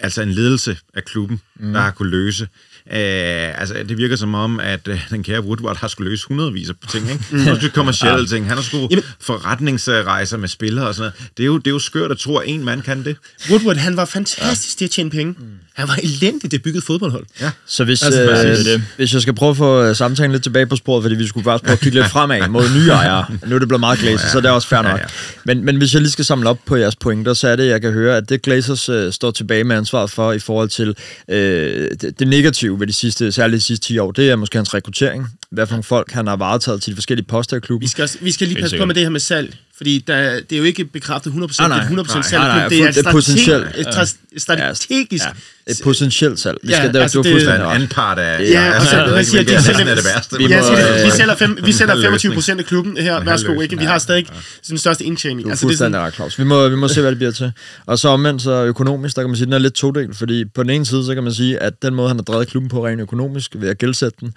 altså en ledelse af klubben, mm. der har kunne løse. Øh, altså, det virker som om, at øh, den kære Woodward har skulle løse hundredvis af ting, ikke? Mm. Også kommersielle ting. Han har skulle Jamen- forretningsrejser med spillere og sådan noget. Det er jo, det er jo skørt at tro, at en mand kan det. Woodward, han var fantastisk til at tjene penge. Han var elendig, det byggede fodboldhold. Ja. Så hvis, Altså, præcis. øh, hvis jeg skal prøve at få øh, samtalen lidt tilbage på sporet, fordi vi skulle faktisk prøve at kigge lidt fremad mod nye ejere. Nu er det blevet meget Glazers, så det er også fair nok. Ja, ja. Men, men hvis jeg lige skal samle op på jeres pointer, så er det, jeg kan høre, at det Glazers øh, står tilbage med ansvaret for i forhold til øh, det, det negative ved de sidste, særligt de sidste 10 år, det er måske hans rekruttering. Hvad for nogle folk han har varetaget til de forskellige poster i klubben. Vi skal, også, vi skal lige passe på med det her med salg, fordi der, det er jo ikke bekræftet 100%, Ah, det nej. er 100% Nej, salg, nej, nej, det er, det er potentielt. et tra- strategisk. Ja, et potentielt salg. Vi Ja, skal, ja, det, altså, altså, det- det, Der det, er en anden part af... Ja, jeg altså, ved man ikke, siger, hvilken de af dem sælger- er det værste. Vi, det, vi øh, sælger, fem, vi sælger halv 25 løsning. procent af klubben her. Værsgo, ikke? Vi ja. har stadig den største indtjening. Du er Altså, det er fuldstændig ret, Claus. Vi må, vi må se, hvad det bliver til. Og så omvendt, så økonomisk, der kan man sige, den er lidt todelt, fordi på den ene side, så kan man sige, at den måde, han har drevet klubben på rent økonomisk ved at gældsætte den,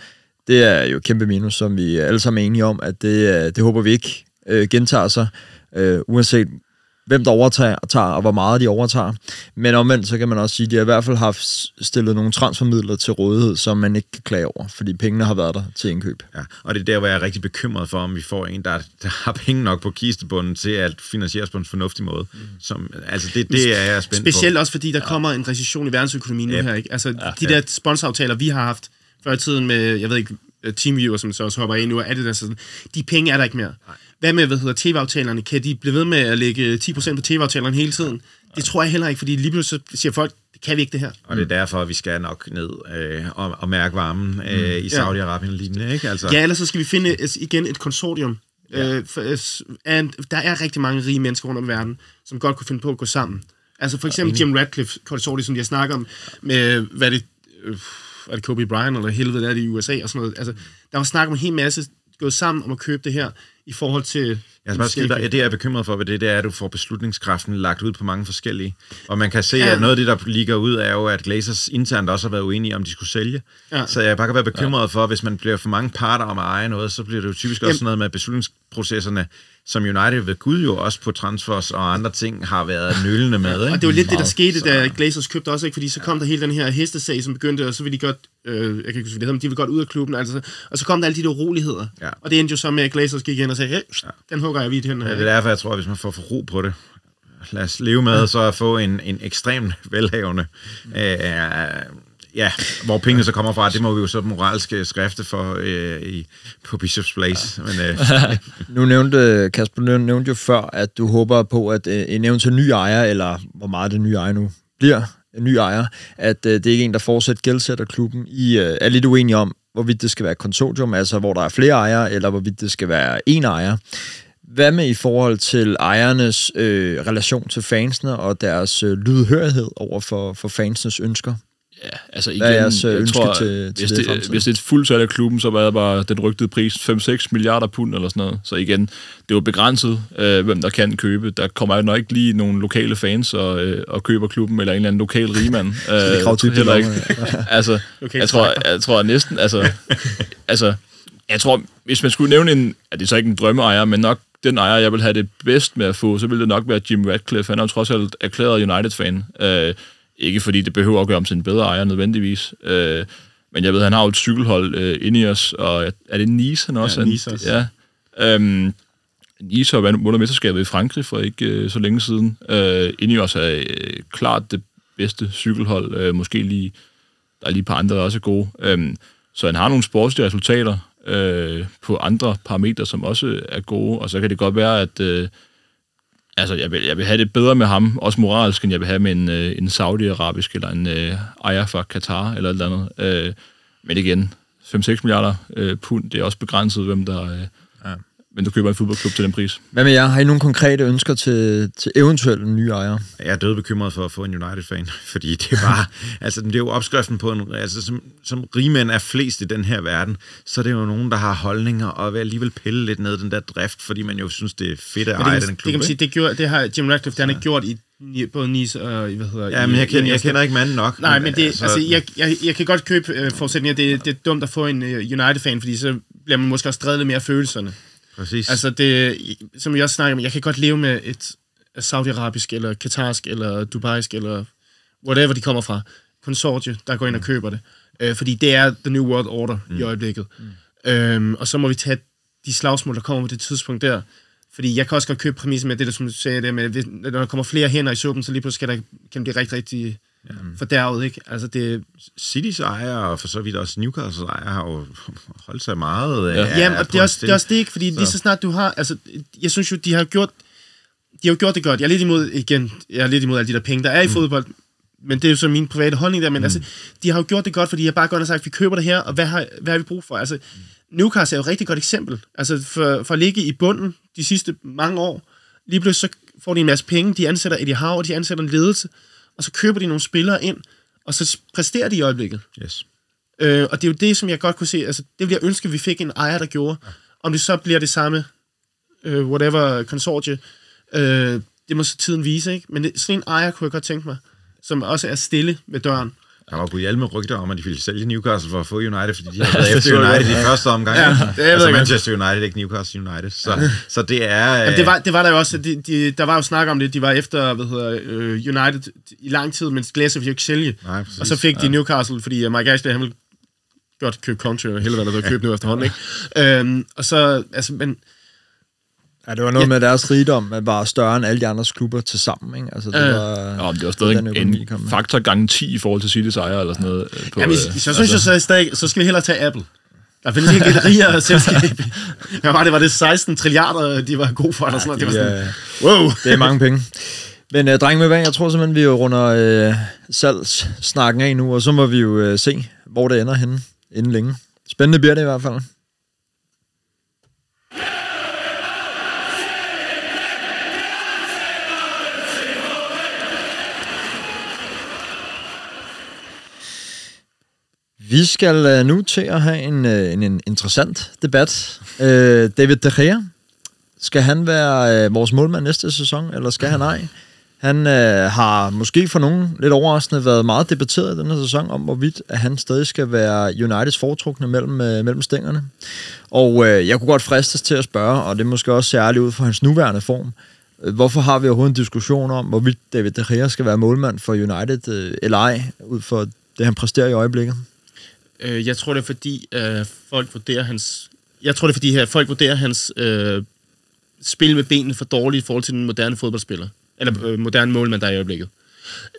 det er jo et kæmpe minus, som vi alle sammen er enige om, at det, øh, det håber vi ikke øh, gentager sig, øh, uanset hvem der overtager, tager, og hvor meget de overtager. Men omvendt, så kan man også sige, at de har i hvert fald haft stillet nogle transfermidler til rådighed, som man ikke kan klage over, fordi pengene har været der til indkøb. Ja, og det er der, hvor jeg er rigtig bekymret for, om vi får en, der, der har penge nok på kistebunden til at finansieres på en fornuftig måde. Som, altså, det, det er jeg spændt Specielt også fordi, der kommer en recession i verdensøkonomien nu Yep. her. Ikke? Altså, de der sponsoraftaler, vi har haft før i tiden med, jeg ved ikke, øh, TeamViewer, som så også hopper ind nu, og Adidas, og sådan, de penge er der ikke mere. Hvad med, hvad hedder tv-aftalerne? Kan de blive ved med at lægge 10% på tv-aftalerne hele tiden? Det tror jeg heller ikke, fordi lige pludselig så siger folk, det kan vi ikke det her. Og det er derfor, at vi skal nok ned øh, og, og mærke varmen øh, i Saudi-Arabien og lignende. Ikke? Altså, Ja, ellers så skal vi finde igen et konsortium. Ja. Øh, for, øh, and, der er rigtig mange rige mennesker rundt om verden, som godt kunne finde på at gå sammen. Altså for eksempel Jim Radcliffe konsortium, som jeg snakker om, med, hvad det, øh, er det Kobe Bryant, eller helvede er det i USA, og sådan noget. Altså, der var snak om en hel masse gået sammen om at købe det her, i forhold til... Jeg skal bare sige, der, det jeg er bekymret for ved det, det er, at du får beslutningskraften lagt ud på mange forskellige. Og man kan se, Ja. at noget af det, der ligger ud, er jo, at Glazers internt også har været uenige om, de skulle sælge. Ja. Så jeg bare kan være bekymret for, at hvis man bliver for mange parter om at eje noget, så bliver det jo typisk også Jamen- sådan noget med beslutningsprocesserne, som United ved Gud jo også på transfers og andre ting har været nølende med. Ikke? Og det var lidt det, der skete, da Glazers købte også, ikke? fordi så kom der hele den her hestesag, som begyndte, og så ville de godt, øh, jeg kan ikke huske, hvad det de ville godt ud af klubben, altså, og så kom der alle de der uroligheder. Ja. Og det endte jo så med, at Glazers gik ind og sagde, hey, den hugger jeg vidt hen. Ja, det er derfor, jeg tror, at hvis man får for ro på det, lad os leve med, så at få en, en ekstremt velhavende, øh, ja, hvor pengene så kommer fra, det må vi jo så moralske skrifte for øh, i, på Bishop's Place. Men, øh, Nu nævnte, Kasper nævnte, nævnte jo før, at du håber på, at øh, en eventuel ny ejer, eller hvor meget det nye ejer nu bliver, en ny ejer, at øh, det er ikke en, der fortsat gældsætter klubben. I øh, er lidt uenige om, hvorvidt det skal være et konsortium, altså hvor der er flere ejere, eller hvorvidt det skal være en ejer. Hvad med i forhold til ejernes øh, relation til fansene og deres øh, lydhørighed over for, for fansenes ønsker? Ja, altså igen, Hvad er jeres, øh, jeg tror, til- til hvis, det det, hvis det er et fuldt salg af klubben, så var det bare den rygtede pris 5-6 milliarder pund eller sådan noget. Så igen, det er jo begrænset, øh, hvem der kan købe. Der kommer jo nok ikke lige nogle lokale fans og, øh, og køber klubben, eller en eller anden lokal rigmand. øh, i heller ikke. altså, Lokale jeg tror, jeg tror næsten, altså, altså, jeg tror, hvis man skulle nævne en, er det så ikke en drømmeejer, men nok den ejer, jeg vil have det bedst med at få, så ville det nok være Jim Radcliffe. Han er jo trods alt erklæret United-fan. Øh, ikke fordi det behøver at gøre om til en bedre ejer nødvendigvis. Øh, men jeg ved, han har jo et cykelhold øh, inde i os, og er det Nice, han også? Ja? Nice også. Ja. Øhm, Nice har vundet mesterskabet i Frankrig for ikke øh, så længe siden. Øh, inde i os er øh, klart det bedste cykelhold. Øh, måske lige, der er lige et par andre, der også er gode. Øhm, så han har nogle sportslige resultater øh, på andre parametre, som også er gode, og så kan det godt være, at øh, altså, jeg, vil, jeg vil have det bedre med ham, også moralsk, end jeg vil have med en, øh, en saudi-arabisk eller en øh, ejer fra Katar eller et eller andet. Øh, men igen, 5-6 milliarder øh, pund, det er også begrænset, hvem der, øh, hvem der køber en fodboldklub til den pris. Hvad med jer? Har I nogle konkrete ønsker til, til eventuelle nye ejere? Jeg er død bekymret for at få en United-fan, fordi det er bare, altså det er jo opskriften på en, altså som, som rigmænd er flest i den her verden, så er det jo nogen, der har holdninger og vil alligevel pille lidt ned den der drift, fordi man jo synes, det er fedt at Men eje det, den det klub. kan man sige, det, gjorde, det har Jim Radcliffe, det har han ikke gjort i i både Nice og i, hvad hedder... Ja, men jeg kender, jeg kender ikke manden nok. Nej, men det, altså, jeg, jeg, jeg kan godt købe øh, forudsætninger. Det, det er dumt at få en øh, United-fan, fordi så bliver man måske også drevet lidt mere af følelserne. Præcis. Altså, det, som jeg også snakker om, jeg kan godt leve med et saudiarabisk, eller katarsk, eller dubaisk, eller whatever de kommer fra, konsortie, der går ind og køber det. Øh, fordi det er the new world order mm. i øjeblikket. Mm. Øhm, og så må vi tage de slagsmål, der kommer på det tidspunkt der. Fordi jeg kan også godt købe præmissen med det, der, som du sagde, det med, når der kommer flere hænder i suppen, så lige pludselig skal der, kan det blive rigtig, rigtig ja. fordærvet, ikke? Altså det, Citys ejer, og for så vidt også Newcastle ejer, har jo holdt sig meget ja. af, Jamen, og det er, også, det er også det ikke, fordi Så. lige så snart du har, altså, jeg synes jo, de har gjort, de har jo gjort det godt. Jeg er lidt imod, igen, jeg er lidt imod alle de der penge, der er i mm. fodbold, men det er jo så min private holdning der, men mm. altså, de har jo gjort det godt, fordi de har bare godt sagt, vi køber det her, og hvad har, hvad har vi brug for? Altså, Newcastle er jo et rigtig godt eksempel. Altså, for, for at ligge i bunden de sidste mange år, lige pludselig så får de en masse penge, de ansætter Eddie Howe, de ansætter en ledelse, og så køber de nogle spillere ind, og så præsterer de i øjeblikket. Yes. Øh, og det er jo det, som jeg godt kunne se. Altså, det ville jeg ønske, at vi fik en ejer, der gjorde. Om det så bliver det samme, øh, whatever, konsortie, øh, det må så tiden vise, ikke? Men det, sådan en ejer kunne jeg godt tænke mig, som også er stille ved døren. Der var alle med rygter om, at de ville sælge Newcastle for at få United, fordi de har været efter United i første omgang. Ja, det altså. Manchester United, ikke Newcastle United. Så, så det er... Jamen, det, var, det var der jo også, de, de, der var jo snak om det, de var efter, hvad hedder, øh, United i lang tid, men Glazer ville ikke sælge. Nej, præcis. og så fik de Newcastle, fordi uh, Mike Ashley, han ville godt købe Country, og hele hvad der købe nu efterhånden, ikke? Øhm, og så, altså, men Ja, det var noget med deres rigdom, at var større end alle de andres klubber til sammen, ikke? Altså, det var, Ja, men det var stadig den en faktor gange 10 i forhold til City's ejer eller sådan noget. øh, På, Jamen, øh, så, så synes jeg så, stadig, så skal vi hellere tage Apple. Der findes ikke et rigere selskab. Hvad var det? Var det 16 trilliarder, de var gode for, eller sådan noget? Det var sådan, Ja, wow. det er mange penge. Men øh, drenge med vand, jeg tror simpelthen, vi jo runder øh, salgssnakken af nu, og så må vi jo øh, se, hvor det ender henne inden længe. Spændende bliver det i hvert fald. Vi skal øh, nu til at have en, øh, en, en interessant debat. Øh, David De Gea, skal han være øh, vores målmand næste sæson, eller skal han ej? Han øh, har måske for nogen lidt overraskende været meget debatteret i den her sæson om, hvorvidt at han stadig skal være Uniteds foretrukne mellem, øh, mellem stængerne. Og øh, jeg kunne godt fristes til at spørge, og det er måske også særligt ud fra hans nuværende form, øh, hvorfor har vi overhovedet en diskussion om, hvorvidt David De Gea skal være målmand for United øh, eller ej, ud fra det, han præsterer i øjeblikket? Øh, jeg tror, det er fordi, øh, folk vurderer hans... Jeg tror, det er fordi, her, folk vurderer hans øh, spil med benene for dårligt i forhold til den moderne fodboldspiller. Eller øh, moderne målmand, der er i øjeblikket.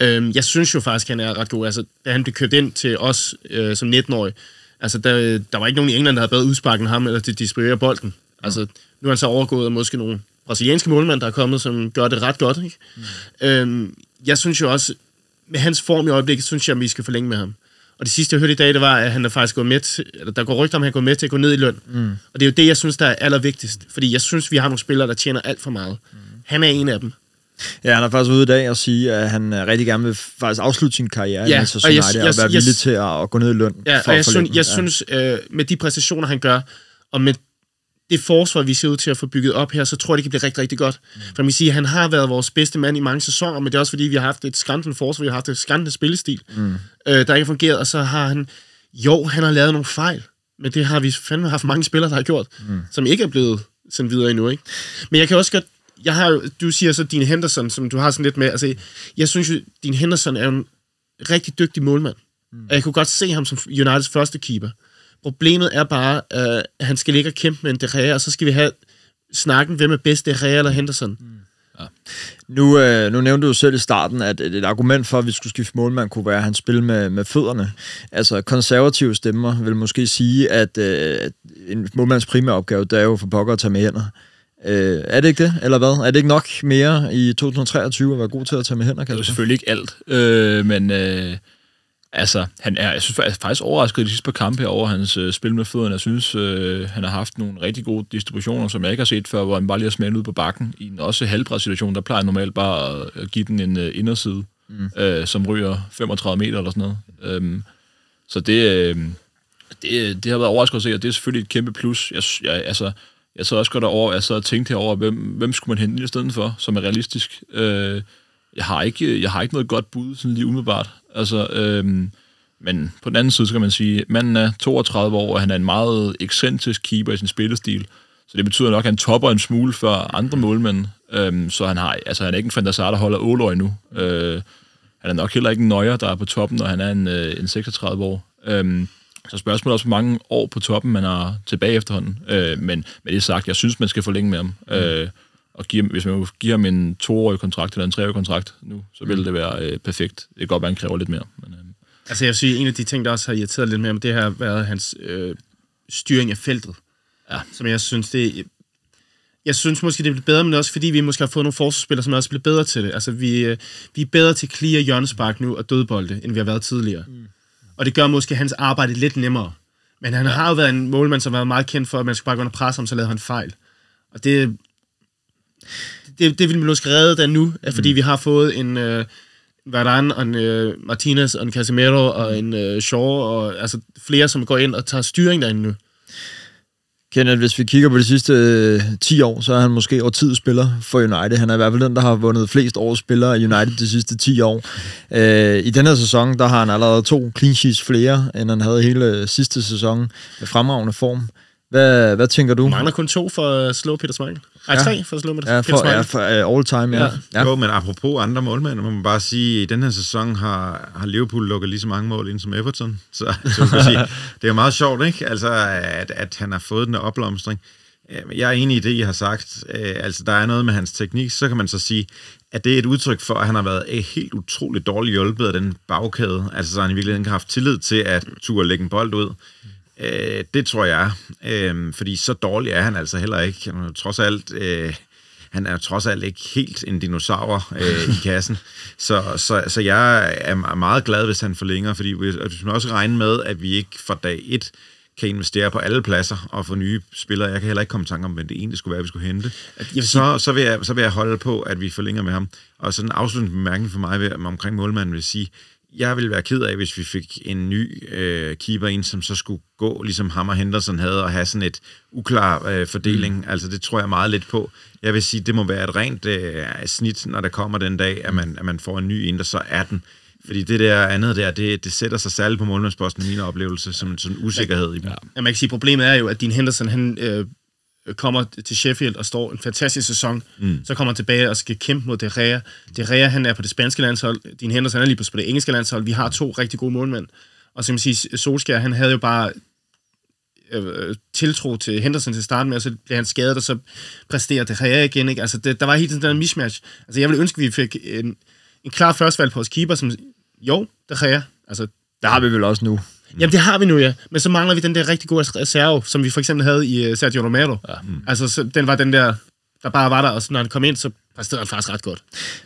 Øh, jeg synes jo faktisk, han er ret god. Altså, da han blev købt ind til os øh, som 19-årig, altså, der, der var ikke nogen i England, der havde bedre udspark end ham, eller til at distribuere bolden. Altså, nu er han så overgået af måske nogle brasilianske målmænd, der er kommet, som gør det ret godt. Ikke? Mm. Øhm, jeg synes jo også, med hans form i øjeblikket, synes jeg, at vi skal forlænge med ham. Og det sidste, jeg hørte i dag, det var, at han er faktisk gået med til, eller der går rygter om, at han er gået med til at gå ned i løn. Mm. Og det er jo det, jeg synes, der er allervigtigst. Fordi jeg synes, vi har nogle spillere, der tjener alt for meget. Mm. Han er en af dem. Ja, han har faktisk ude i dag og sige, at han øh, rigtig gerne vil faktisk afslutte sin karriere Ja, i Manchester og jeg- United jeg- og være jeg- villig til at, at gå ned i løn. Ja, for og jeg, forlænge synes, jeg den. synes øh, med de præstationer, han gør, og med det forsvar, vi ser ud til at få bygget op her, så tror jeg, det kan blive rigtig, rigtig godt. Mm. For man kan sige, at han har været vores bedste mand i mange sæsoner, men det er også fordi, vi har haft et skræntende forsvar, vi har haft et skræntende spillestil, mm. øh, der ikke har fungeret, og så har han, jo, han har lavet nogle fejl, men det har vi fandme haft mange spillere, der har gjort, mm. som ikke er blevet sendt videre endnu, ikke? Men jeg kan også godt, jeg har du siger så Dean Henderson, som du har sådan lidt med, altså, jeg synes jo, Dean Henderson er en rigtig dygtig målmand. Mm. Og jeg kunne godt se ham som Uniteds første keeper. Problemet er bare, øh, at han skal ligge og kæmpe med en De Gea, og så skal vi have snakken, hvem er bedst, De Gea eller Henderson. Mm. Nu, øh, nu nævnte du jo selv i starten, at et, et argument for, at vi skulle skifte målmand, kunne være, at han spiller med, med fødderne. Altså, konservative stemmer vil måske sige, at øh, en målmands primære opgave, det er jo for pokker at tage med hænder. Øh, er det ikke det, eller hvad? Er det ikke nok mere i 2023 at være god til at tage med hænder, Det er selvfølgelig ikke alt, øh, men øh, altså, han er, jeg synes faktisk, faktisk overrasket i de sidste par kampe her over hans øh, spil med fødderne. Jeg synes, øh, han har haft nogle rigtig gode distributioner, som jeg ikke har set før, hvor han bare lige har smeltet ud på bakken. I en også halvbræt-situation, der plejer normalt bare at, give den en øh, inderside, mm. øh, som ryger 35 meter eller sådan noget. Øhm, så det, øh, det, det har været overraskende at se, og det er selvfølgelig et kæmpe plus. Jeg, jeg, altså, jeg så også godt over, jeg så og tænkte herover, hvem, hvem skulle man hente i stedet for, som er realistisk. Øh, jeg har ikke, jeg har ikke noget godt bud, sådan lige umiddelbart. Altså, øhm, men på den anden side, så kan man sige, manden er 32 år, og han er en meget ekscentrisk keeper i sin spillestil. Så det betyder nok, at han topper en smule før andre målmænd. Øhm, så han, har, altså, han er ikke en fantasar, der holder 8 år endnu. Øh, han er nok heller ikke en nøjer, der er på toppen, når han er en, øh, en 36 år. Øhm, så spørgsmålet er også, hvor mange år på toppen man har tilbage efterhånden. Øh, men med det sagt, jeg synes, man skal forlænge med ham. Mm. Øh, og give, ham- hvis man giver ham en toårig kontrakt eller en treårig kontrakt nu, så vil det være øh, perfekt. Det kan godt være, han kræver lidt mere. Men, øh, Altså jeg vil sige, en af de ting, der også har irriteret lidt mere med det her, har været hans øh, styring af feltet. Ja. Som jeg synes, det jeg synes måske, det bliver bedre, men også fordi vi måske har fået nogle forsvarsspillere, som også blevet bedre til det. Altså, vi, øh, vi er bedre til clear hjørnespark nu og dødbolde, end vi har været tidligere. Mm. Og det gør måske hans arbejde lidt nemmere. Men han ja. har jo været en målmand, som har været meget kendt for, at man skal bare gå under pres ham, så lavede han fejl. Og det, det, det vil man måske redde da nu, mm. fordi vi har fået en øh, Varane, og en øh, Martinez, og en Casemiro, og en øh, Shaw, og altså flere, som går ind og tager styring derinde nu. Kenneth, hvis vi kigger på de sidste øh, 10 år, så er han måske årtidets spiller for United. Han er i hvert fald den, der har vundet flest års spillere i United de sidste 10 år. Øh, I denne her sæson, der har han allerede to clean sheets flere, end han havde hele øh, sidste sæson med fremragende form. Hvad, hvad tænker du? Mangler kun to for at slå Peter Schmeichel. Nej, Ja. tre for at slå Peter Ja, for, ja, for uh, all time, ja. Ja. ja. Jo, men apropos andre målmænd, må man bare sige, at i den her sæson har, har Liverpool lukket lige så mange mål ind som Everton. Så, så man sige, det er jo meget sjovt, ikke? Altså, at, at han har fået den der opblomstring. Øh, Jeg er enig i det, I har sagt. Øh, Altså, der er noget med hans teknik, så kan man så sige, at det er et udtryk for, at han har været eh, helt utroligt dårligt hjulpet af den bagkæde. Altså, så han i virkeligheden ikke har haft tillid til at turde lægge en bold ud. Øh, det tror jeg, øh, fordi så dårlig er han altså heller ikke. Han er trods alt, øh, han er trods alt ikke helt en dinosaur øh, i kassen. Så, så, så jeg er meget glad, hvis han forlænger, fordi hvis, hvis man også regner med, at vi ikke fra dag et kan investere på alle pladser og få nye spillere. Jeg kan heller ikke komme i tanke om, hvem det egentlig skulle være, vi skulle hente. vil Så, så, vil jeg, så vil jeg holde på, at vi forlænger med ham. Og sådan en afsluttende bemærkning for mig ved, omkring målmanden vil sige, jeg ville være ked af, hvis vi fik en ny øh, keeper ind, som så skulle gå, ligesom ham og Henderson havde, og have sådan et uklar øh, fordeling. Mm. Altså, det tror jeg meget lidt på. Jeg vil sige, det må være et rent øh, snit, når der kommer den dag, at man, at man får en ny ind, og så er den. Fordi det der andet der, det, det sætter sig særligt på målmandsposten i min oplevelse, som en sådan usikkerhed i dem. Ja, man kan sige, problemet er jo, at Dean Henderson, han øh, kommer til Sheffield og står en fantastisk sæson, mm. så kommer han tilbage og skal kæmpe mod De Gea. De Gea, han er på det spanske landshold, Dean Henderson er lige på det engelske landshold. Vi har to rigtig gode målmænd. Og så kan man sige, Solskjaer, han havde jo bare øh, tiltro til Henderson til starten med, og så bliver han skadet, og så præsterer De Gea igen. Ikke? Altså, det, der var helt den der mismatch. Altså, jeg ville ønske, at vi fik en, en klar førstevalg på vores keeper, som, jo, De Gea. Altså, Der har vi vel også nu. Jamen, det har vi nu, ja. Men så mangler vi den der rigtig gode reserve, som vi for eksempel havde i uh, Sergio Romero. Ja. Mm. Altså, så, den var den der, der bare var der, og så, når han kom ind, så præsterede han faktisk ret godt.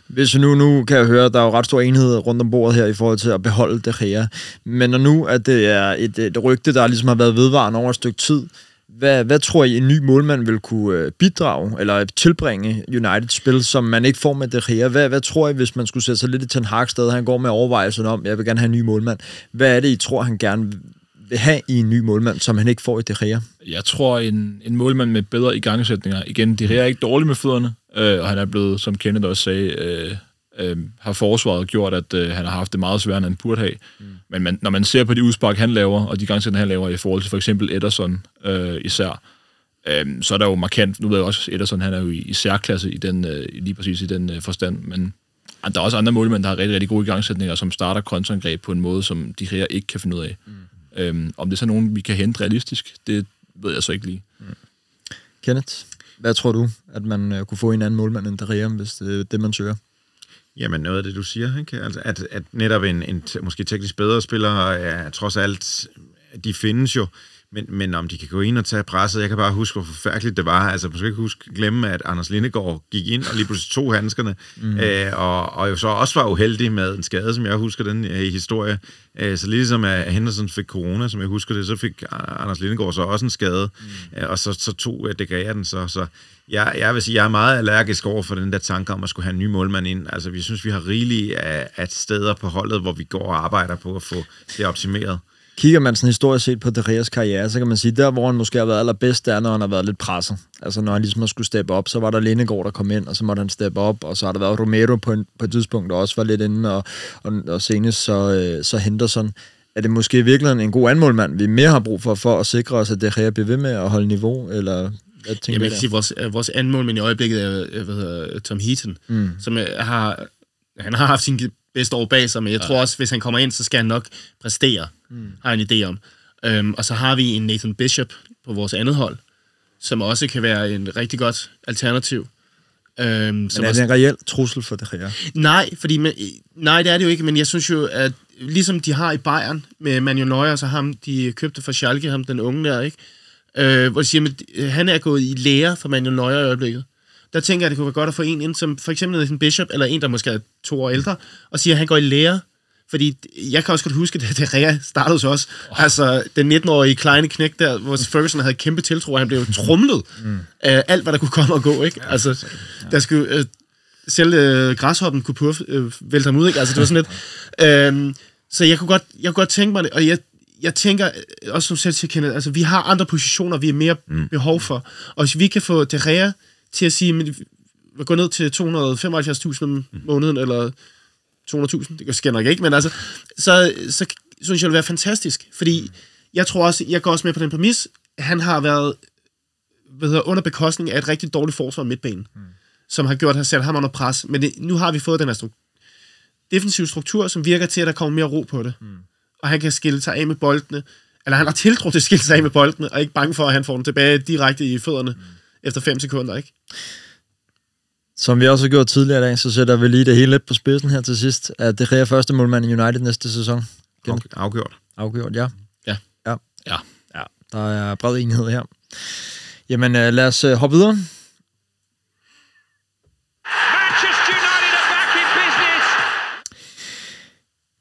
Hvis vi nu, nu kan jeg høre, at der er jo ret stor enhed rundt om bordet her i forhold til at beholde De Gea. Men når nu, at det er et, et rygte, der ligesom har været vedvarende over et stykke tid, hvad, hvad tror I, en ny målmand vil kunne øh, bidrage eller tilbringe Uniteds spil, som man ikke får med De Gea? Hvad, hvad tror I, hvis man skulle sætte sig lidt i Ten Hag sted, han går med overvejelsen om, jeg vil gerne have en ny målmand. Hvad er det, I tror, han gerne vil have i en ny målmand, som han ikke får i De Gea? Jeg tror, en, en målmand med bedre igangsætninger. Igen, det her er ikke dårligt med fødderne, øh, og han er blevet, som Kenneth også sagde, øh, øh, har forsvaret gjort, at øh, han har haft det meget sværere, end han burde have. Mm. Men man, når man ser på de udspark, han laver, og de igangsætninger, han laver i forhold til for eksempel Ederson øh, især, øh, så er der jo markant, nu ved jeg også, Ederson han er jo i, i særklasse i den, øh, lige præcis i den øh, forstand, men der er også andre målmænd, der har rigtig, rigtig gode igangsætninger, som starter kontraangreb på en måde, som de her ikke kan finde ud af. Mm. Øhm, om det er så nogen, vi kan hente realistisk, det ved jeg så ikke lige. Kenneth, hvad tror du, at man øh, kunne få en anden målmand end Gea, hvis det er det, man søger? Jamen noget af det, du siger, ikke? Altså, at, at netop en, en måske teknisk bedre spiller, ja, trods alt, de findes jo, men, men om de kan gå ind og tage presset, jeg kan bare huske, hvor forfærdeligt det var. Altså, man skal ikke huske, glemme, at Anders Lindegaard gik ind og lige pludselig tog handskerne, mm. øh, og, og jo så også var uheldig med en skade, som jeg husker den øh, historie. Øh, så ligesom at Henderson fik corona, som jeg husker det, så fik Anders Lindegaard så også en skade, mm. øh, og så, så tog øh, De Gea den så. så jeg, jeg vil sige, jeg er meget allergisk over for den der tanke om at skulle have en ny målmand ind. Altså, vi synes, vi har rigeligt af, af steder på holdet, hvor vi går og arbejder på at få det optimeret. Kigger man sådan historisk set på De Geas karriere, så kan man sige, der hvor han måske har været allerbedst, det er, når han har været lidt presset. Altså når han ligesom har skulle steppe op, så var der Lindegård, der kom ind, og så måtte han steppe op, og så har der været Romero på, en, på et tidspunkt, der også var lidt inde, og, og, og senest så, øh, så Henderson. Er det måske i virkeligheden en god anmålmand, vi mere har brug for, for at sikre os, at De Gea bliver ved med at holde niveau, eller hvad tænker Jamen, jeg der? kan sige, vores, øh, vores anden målmand i øjeblikket er øh, hvad hedder, Tom Heaton, mm. som øh, har, han har haft sine bedste år bag sig, men jeg tror også, hvis han kommer ind, så skal han nok præstere, mm. har jeg en idé om. Øhm, og så har vi en Nathan Bishop på vores andet hold, som også kan være en rigtig godt alternativ. Øhm, Men som er også, det en reel trussel for det her? Nej, fordi man, nej, det er det jo ikke, men jeg synes jo, at ligesom de har i Bayern med Manuel Neuer, så ham, de købte fra Schalke, ham den unge der, ikke? Øh, hvor de siger, at han er gået i lære for Manuel Neuer i øjeblikket. Der tænker jeg, at det kunne være godt at få en ind, som for eksempel Nathan Bishop, eller en, der måske er to år ældre, og siger, at han går i lære. Fordi jeg kan også godt huske, at det Rea startede så også. Oh. Altså, den 19-årige kleine knæk der, hvor Ferguson havde kæmpe tiltro, og han blev trumlet mm. af alt, hvad der kunne komme og gå, ikke? Ja, altså, der skulle... Øh, selv øh, græshoppen kunne puff, øh, vælte ham ud, ikke? Altså, det var sådan lidt... Øh, så jeg kunne, godt, jeg kunne godt tænke mig det, og jeg, jeg tænker, øh, også som selv siger, Kenneth, altså, vi har andre positioner, vi er mere mm. behov for. Og hvis vi kan få De Rea til at sige, vi går ned til 275.000 om måneden, eller 200.000, det sker nok ikke, men altså, så, så synes jeg, det vil være fantastisk, fordi jeg tror også, jeg går også med på den præmis, han har været hvad hedder, under bekostning af et rigtig dårligt forsvar midtbanen, mm. som har gjort, at sat ham under pres, men det, nu har vi fået den her struktur, defensiv struktur, som virker til, at der kommer mere ro på det, mm. og han kan skille sig af med boldene, eller han har tiltro til at skille sig af med boldene, og ikke bange for, at han får den tilbage direkte i fødderne mm. Efter 5 sekunder, ikke? Som vi også har gjort tidligere i dag, så sætter vi lige det hele lidt på spidsen her til sidst. Er det her første målmand i United næste sæson? Afg- afgjort. Afgjort, ja. Ja. Ja. Ja. ja. Der er bred enighed her. Jamen, øh, lad os øh, hoppe videre. Manchester United are back in business.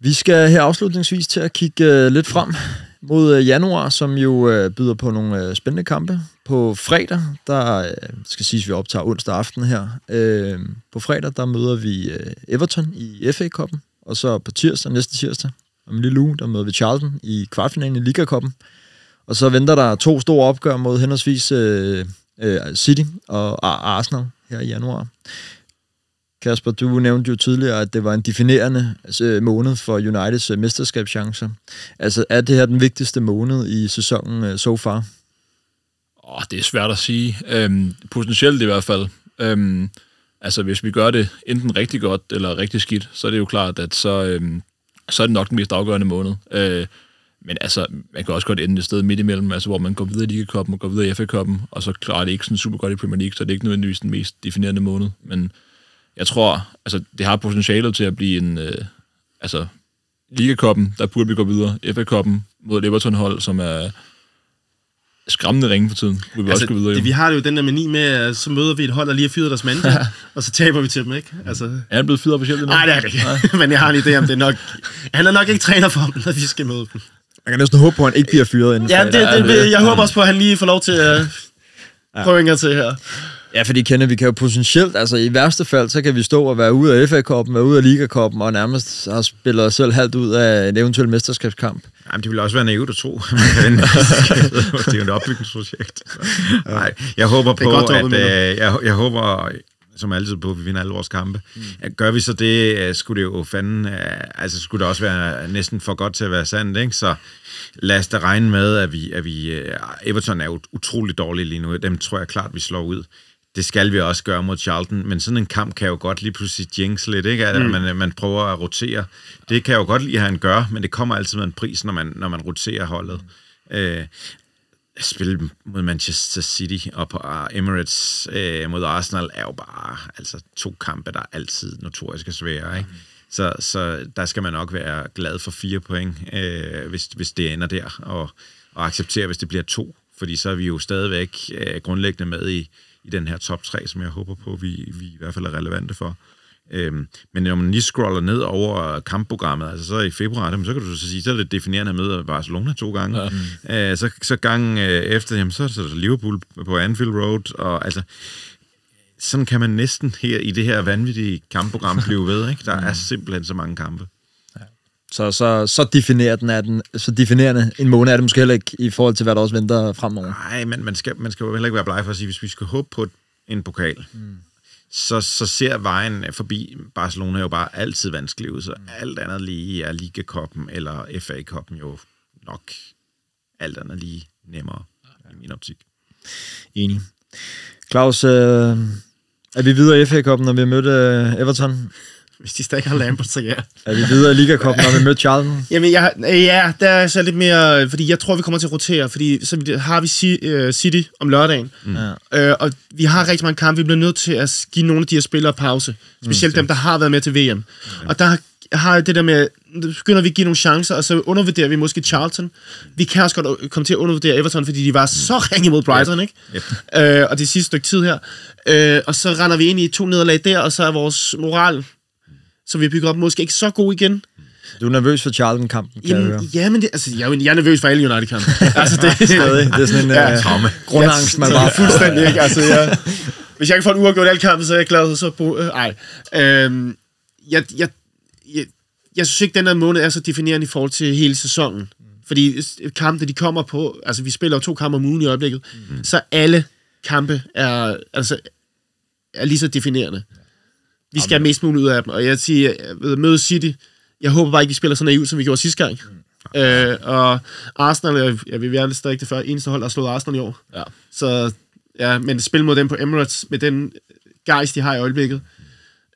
Vi skal her afslutningsvis til at kigge øh, lidt frem mod øh, januar, som jo øh, byder på nogle øh, spændende kampe. På fredag, der øh, skal siges, at vi optager onsdag aften her. Øh, på fredag, der møder vi øh, Everton i FA-koppen, og så på tirsdag, næste tirsdag, om en lille uge, der møder vi Charlton i kvartfinalen i Liga-koppen. Og så venter der to store opgør mod henholdsvis øh, øh, City og Arsenal her i januar. Kasper, du nævnte jo tidligere, at det var en definerende altså, måned for Uniteds øh, mesterskabschancer. Altså, er det her den vigtigste måned i sæsonen så so far? Åh, det er svært at sige. Øhm, potentielt i hvert fald. Øhm, altså, hvis vi gør det enten rigtig godt eller rigtig skidt, så er det jo klart, at så, øhm, så er det nok den mest afgørende måned. Øh, men altså, man kan også godt ende et sted midt imellem, altså, hvor man går videre i Liga-koppen og går videre i FA-koppen, og så klarer det ikke sådan super godt i Premier League, så det er ikke nødvendigvis den mest definerende måned. Men jeg tror, altså, det har potentialet til at blive en... Øh, altså, Liga-koppen, der burde vi gå videre. FA-koppen mod et Everton-hold, som er skræmmende ringe for tiden. Vi altså, også gå videre. det, jo. vi har det jo den der mani med, at så møder vi et hold, der lige har fyret deres mand, og så taber vi til dem, ikke? Altså, Er han blevet fyret officielt endnu? nej, det er det ikke. Men jeg har en idé om, det er nok... Han er nok ikke træner for dem, når vi skal møde dem. Man kan næsten håbe på, at han ikke bliver fyret inden Ja, det, fredag. det, jeg håber også på, at han lige får lov til at prøve en gang til her. Ja, fordi Kenneth, vi kan jo potentielt, altså i værste fald, så kan vi stå og være ude af FA-koppen, være ude af Liga-koppen, og nærmest har spillet os selv halvt ud af en eventuel mesterskabskamp. Jamen, det ville også være naivt at tro. Man kan vinde mesterskabet. det er jo et opbygningsprojekt. Nej, jeg håber på, godt at... Øh, jeg, jeg håber, som altid på, at vi vinder alle vores kampe. Mm. Gør vi så det, øh, skulle det jo fanden... øh, Altså, skulle det også være næsten for godt til at være sandt, ikke? Så lad os da regne med, at vi... At vi Everton er jo utrolig dårlig lige nu. Dem tror jeg klart, vi slår ud. Det skal vi også gøre mod Charlton, men sådan en kamp kan jo godt lige pludselig jinx lidt, ikke? At mm. man, man prøver at rotere. Det kan jeg jo godt lide, at han gør, men det kommer altid med en pris, når man, når man roterer holdet. Mm. Øh, at spille mod Manchester City og på uh, Emirates øh, mod Arsenal er jo bare altså, to kampe, der er altid notorisk er svære. Ikke? Mm. Så, så der skal man nok være glad for fire point, øh, hvis, hvis det ender der, og, og acceptere, hvis det bliver to. Fordi så er vi jo stadigvæk øh, grundlæggende med i, i den her top 3, som jeg håber på, vi, vi i hvert fald er relevante for. Øhm, men når man lige scroller ned over kampprogrammet, altså så i februar, jamen, så kan du så sige, så er det definerende møde Barcelona to gange. Ja. Øh, så, så gang øh, efter, jamen, så er det Liverpool på Anfield Road, og altså, sådan kan man næsten her i det her vanvittige kampprogram blive ved, ikke? Der er simpelthen så mange kampe. Så, så, så, definerer den, er den, så definerende en måned er det måske heller ikke i forhold til, hvad der også venter fremover. Nej, men man skal, man skal jo heller ikke være bleg for at sige, hvis vi skal håbe på en pokal, mm. så, så ser vejen forbi Barcelona jo bare altid vanskelig ud, så alt andet lige er Liga-koppen eller FA-koppen jo nok alt andet lige nemmere i min optik. Enig. Claus, øh, er vi videre i FA-koppen, når vi har mødt øh, Everton? Hvis de stadig har Lambert, så ja. Er vi videre i Liga-koppen, når vi møder Charlton? Jamen, jeg, øh, ja, der er så lidt mere... Fordi jeg tror, vi kommer til at rotere, fordi så vi- har vi øh, City om lørdagen. Mm. Øh, og vi har rigtig mange kampe. Vi bliver nødt til at give nogle af de her spillere pause. Specielt mm, dem, der har været med til VM. Mm. Og der har det der med... Begynder vi at give nogle chancer, og så undervurderer vi måske Charlton. Vi kan også godt komme til at undervurdere Everton, fordi de var så ringe mod Brighton, ikke? Yep. Øh, og det sidste stykke tid her. Øh, og så render vi ind i to nederlag der, og så er vores moral, som vi bygger op, måske ikke så god igen. Du er nervøs for Charlton-kampen, kan jeg høre. Jamen, ja, men det, altså, jeg, er jo- jeg er nervøs for alle United-kampe. altså, det, Stadig. Det er sådan en Ja. ja. Tramme. grundangst, man Ja, bare... fuldstændig ikke. Altså, jeg, hvis jeg kan få en uafgjort alle kampe, så er jeg glad. Så på, øh, ej. Øhm, jeg, jeg, jeg, jeg synes ikke, den her måned er så definerende i forhold til hele sæsonen. Fordi kampe, de kommer på... Altså, vi spiller to kampe om ugen i øjeblikket. Mm. Så alle kampe er, altså, er lige så definerende. Vi skal have mest muligt ud af dem. Og jeg siger, ved, møde City, jeg håber bare ikke, vi spiller så naivt, som vi gjorde sidste gang. Mm. Øh, og Arsenal, jeg, jeg vil være stadig det før, eneste hold, der har slået Arsenal i år. Ja. Så ja, men spil mod dem på Emirates, med den gejst, de har i øjeblikket,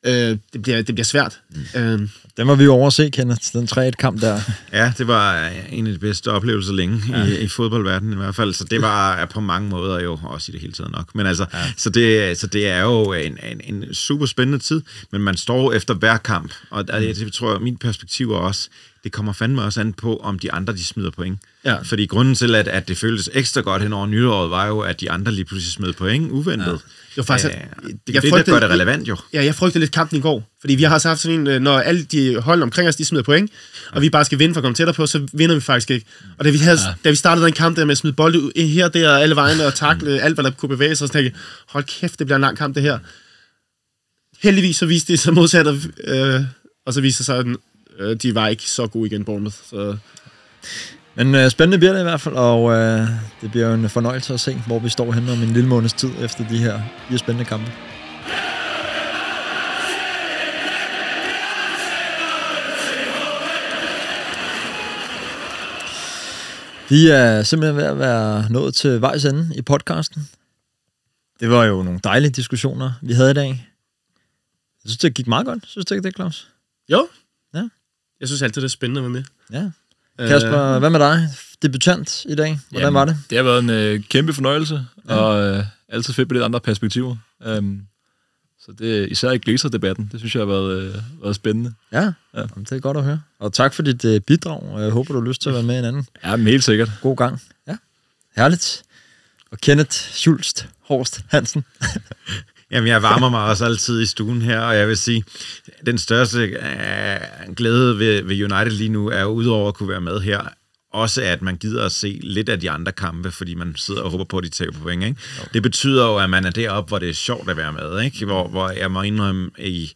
øh, det, bliver, det bliver svært. Mm. Øh, Den var vi jo overse, Kenneth, den 3-1-kamp der. Ja, det var øh, en af de bedste oplevelser længe ja. i, i fodboldverdenen i hvert fald. Så det var på mange måder jo også i det hele taget nok. Men altså, ja. så, det, så det er jo en, en, en super spændende tid, men man står efter hver kamp. Og der, det tror jeg, min perspektiv er også, det kommer fandme også an på, om de andre de smider point. Ja. Fordi grunden til, at, at det føltes ekstra godt hen over nytåret, var jo, at de andre lige pludselig smed point uventet. Ja. det var faktisk... At- det, jeg det, der frygtede- gør det relevant jo. Ja, jeg frygtede lidt kampen i går. Fordi vi har også haft sådan en, øh, når alle de hold omkring os, de smider point, og vi bare skal vinde for at komme tættere på, så vinder vi faktisk ikke. Og da vi, havde, ja. da vi startede den kamp der med at smide bolde ud her, der alle vegne og takle alt, hvad der kunne bevæge sig, så tænkte jeg, hold kæft, det bliver en lang kamp det her. Heldigvis så viste det sig modsat, og, øh, og så viste det sig, at øh, de var ikke så gode igen, Bournemouth. Så Men øh, spændende bliver det i hvert fald, og øh, det bliver jo en fornøjelse at se, hvor vi står henne om en lille måneds tid efter de her fire spændende kampe. Vi er simpelthen ved at være nået til vejs ende i podcasten. Det var jo nogle dejlige diskussioner, vi havde i dag. Jeg synes, det gik meget godt. Synes du ikke det, Claus? jo. Jeg synes altid, det er spændende at være med. Ja. Kasper, hvad med dig? Debutant i dag. Hvordan Jamen, var det? Det har været en øh, kæmpe fornøjelse, ja. og øh, altid fedt på lidt andre perspektiver. Um, så det er især i Glazer-debatten, det synes jeg har været, øh, været spændende. Ja, ja. Jamen, det er godt at høre. Og tak for dit uh, bidrag, og jeg håber, du har lyst til at være med en anden Ja, men helt sikkert. god gang. Ja, herligt. Og Kenneth Schulst Horst Hansen. Jamen, jeg varmer mig også altid i stuen her, og jeg vil sige, den største øh, glæde ved, ved United lige nu er udover at kunne være med her, også at man gider at se lidt af de andre kampe, fordi man sidder og håber på, at de tager point. Ikke? Det betyder jo, at man er deroppe, hvor det er sjovt at være med. Ikke? Hvor, hvor jeg må indrømme, i,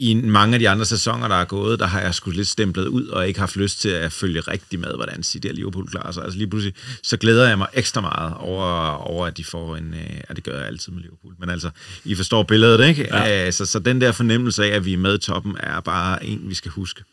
i mange af de andre sæsoner, der er gået, der har jeg sgu lidt stemplet ud, og ikke haft lyst til at følge rigtig med, hvordan City og Liverpool klarer sig. Altså lige pludselig, så glæder jeg mig ekstra meget over, over at de får en... Øh, at det gør jeg altid med Liverpool. Men altså, I forstår billedet, ikke? Ja. Øh, så, så den der fornemmelse af, at vi er med i toppen, er bare en, vi skal huske.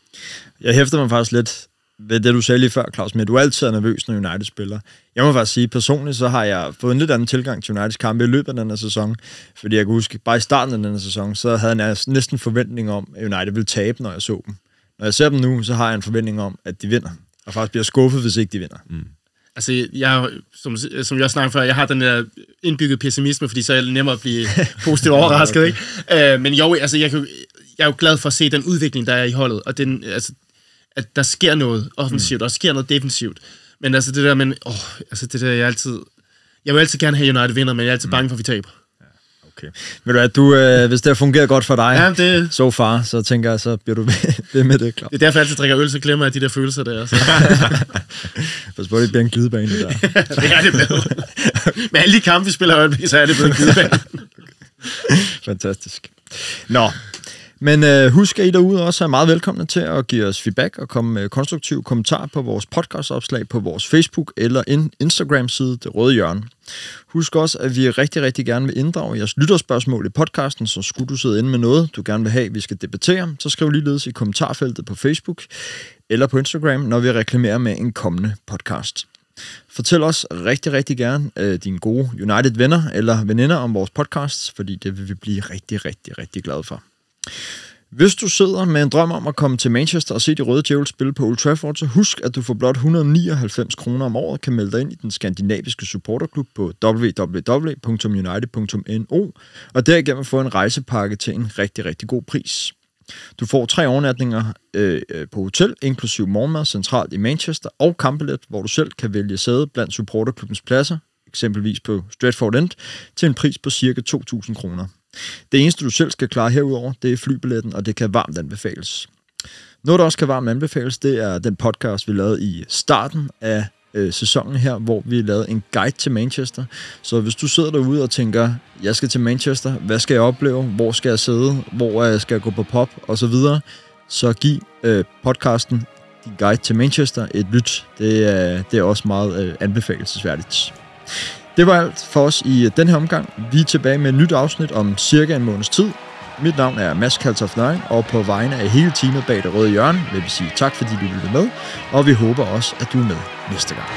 Jeg hæfter mig faktisk lidt ved det, du sagde lige før, Claus, men at du altid er nervøs, når United spiller. Jeg må faktisk sige, personligt, så har jeg fået en lidt anden tilgang til Uniteds kampe i løbet af den her sæson. Fordi jeg kan huske, bare i starten af den her sæson, så havde jeg næsten forventning om, at United ville tabe, når jeg så dem. Når jeg ser dem nu, så har jeg en forventning om, at de vinder. Og faktisk bliver skuffet, hvis ikke de vinder. Mm. Altså, jeg, som, som jeg også snakkede før, jeg har den der indbygget pessimisme, fordi så er det nemmere at blive positivt overrasket, ikke? Uh, men jo, altså, jeg, kan, jeg er jo glad for at se den udvikling, der er i holdet, og den, altså, at der sker noget offensivt, mm. og der sker noget defensivt. Men altså, det der, men, åh, altså, det der, jeg altid... Jeg vil altid gerne have United vinder, men jeg er altid bange for, at vi taber. Okay. Ved du hvad, du, øh, hvis det har fungeret godt for dig, Ja, det, so far, så tænker jeg, så bliver du ved, med det, Claus. det er derfor, jeg altid drikker øl, så glemmer jeg de der følelser der. Så. Pas på, det bliver en glidebane der. det er det blevet. Med alle de kampe, vi spiller i øjeblikket, så er det blevet en glidebane. Fantastisk. Nå, men øh, husk, at I derude også er meget velkomne til at give os feedback og komme med konstruktiv kommentar på vores podcastopslag på vores Facebook eller Instagram-side, Det Røde Hjørne. Husk også, at vi rigtig, rigtig gerne vil inddrage jeres lytterspørgsmål i podcasten, så skulle du sidde inde med noget, du gerne vil have, vi skal debattere, så skriv ligeledes i kommentarfeltet på Facebook eller på Instagram, når vi reklamerer med en kommende podcast. Fortæl os rigtig, rigtig gerne øh, dine gode United-venner eller veninder om vores podcast, fordi det vil vi blive rigtig, rigtig, rigtig glade for. Hvis du sidder med en drøm om at komme til Manchester og se de røde djævel spille på Old Trafford, så husk, at du for blot 199 kroner om året kan melde dig ind i den skandinaviske supporterklub på www.united.no og derigennem få en rejsepakke til en rigtig, rigtig god pris. Du får tre overnatninger øh, øh, på hotel, inklusiv morgenmad centralt i Manchester, og kampbillet, hvor du selv kan vælge sæde blandt supporterklubbens pladser, eksempelvis på Stratford End, til en pris på ca. 2.000 kroner. Det eneste, du selv skal klare herudover, det er flybilletten, og det kan varmt anbefales. Noget, der også kan varmt anbefales, det er den podcast, vi lavede i starten af øh, sæsonen her, hvor vi lavede en guide til Manchester. Så hvis du sidder derude og tænker, jeg skal til Manchester, hvad skal jeg opleve, hvor skal jeg sidde, hvor øh, skal jeg gå på pop, og så videre, så giv øh, podcasten din guide til Manchester et lyt. Det er, det er også meget øh, anbefalesværdigt. Det var alt for os i øh, den her omgang. Vi er tilbage med et nyt afsnit om cirka en måneds tid. Mit navn er Mads Kaltoff Nøgen, og på vegne af hele teamet bag det røde hjørne vil vi sige tak, fordi du lyttede med, og vi håber også, at du er med næste gang.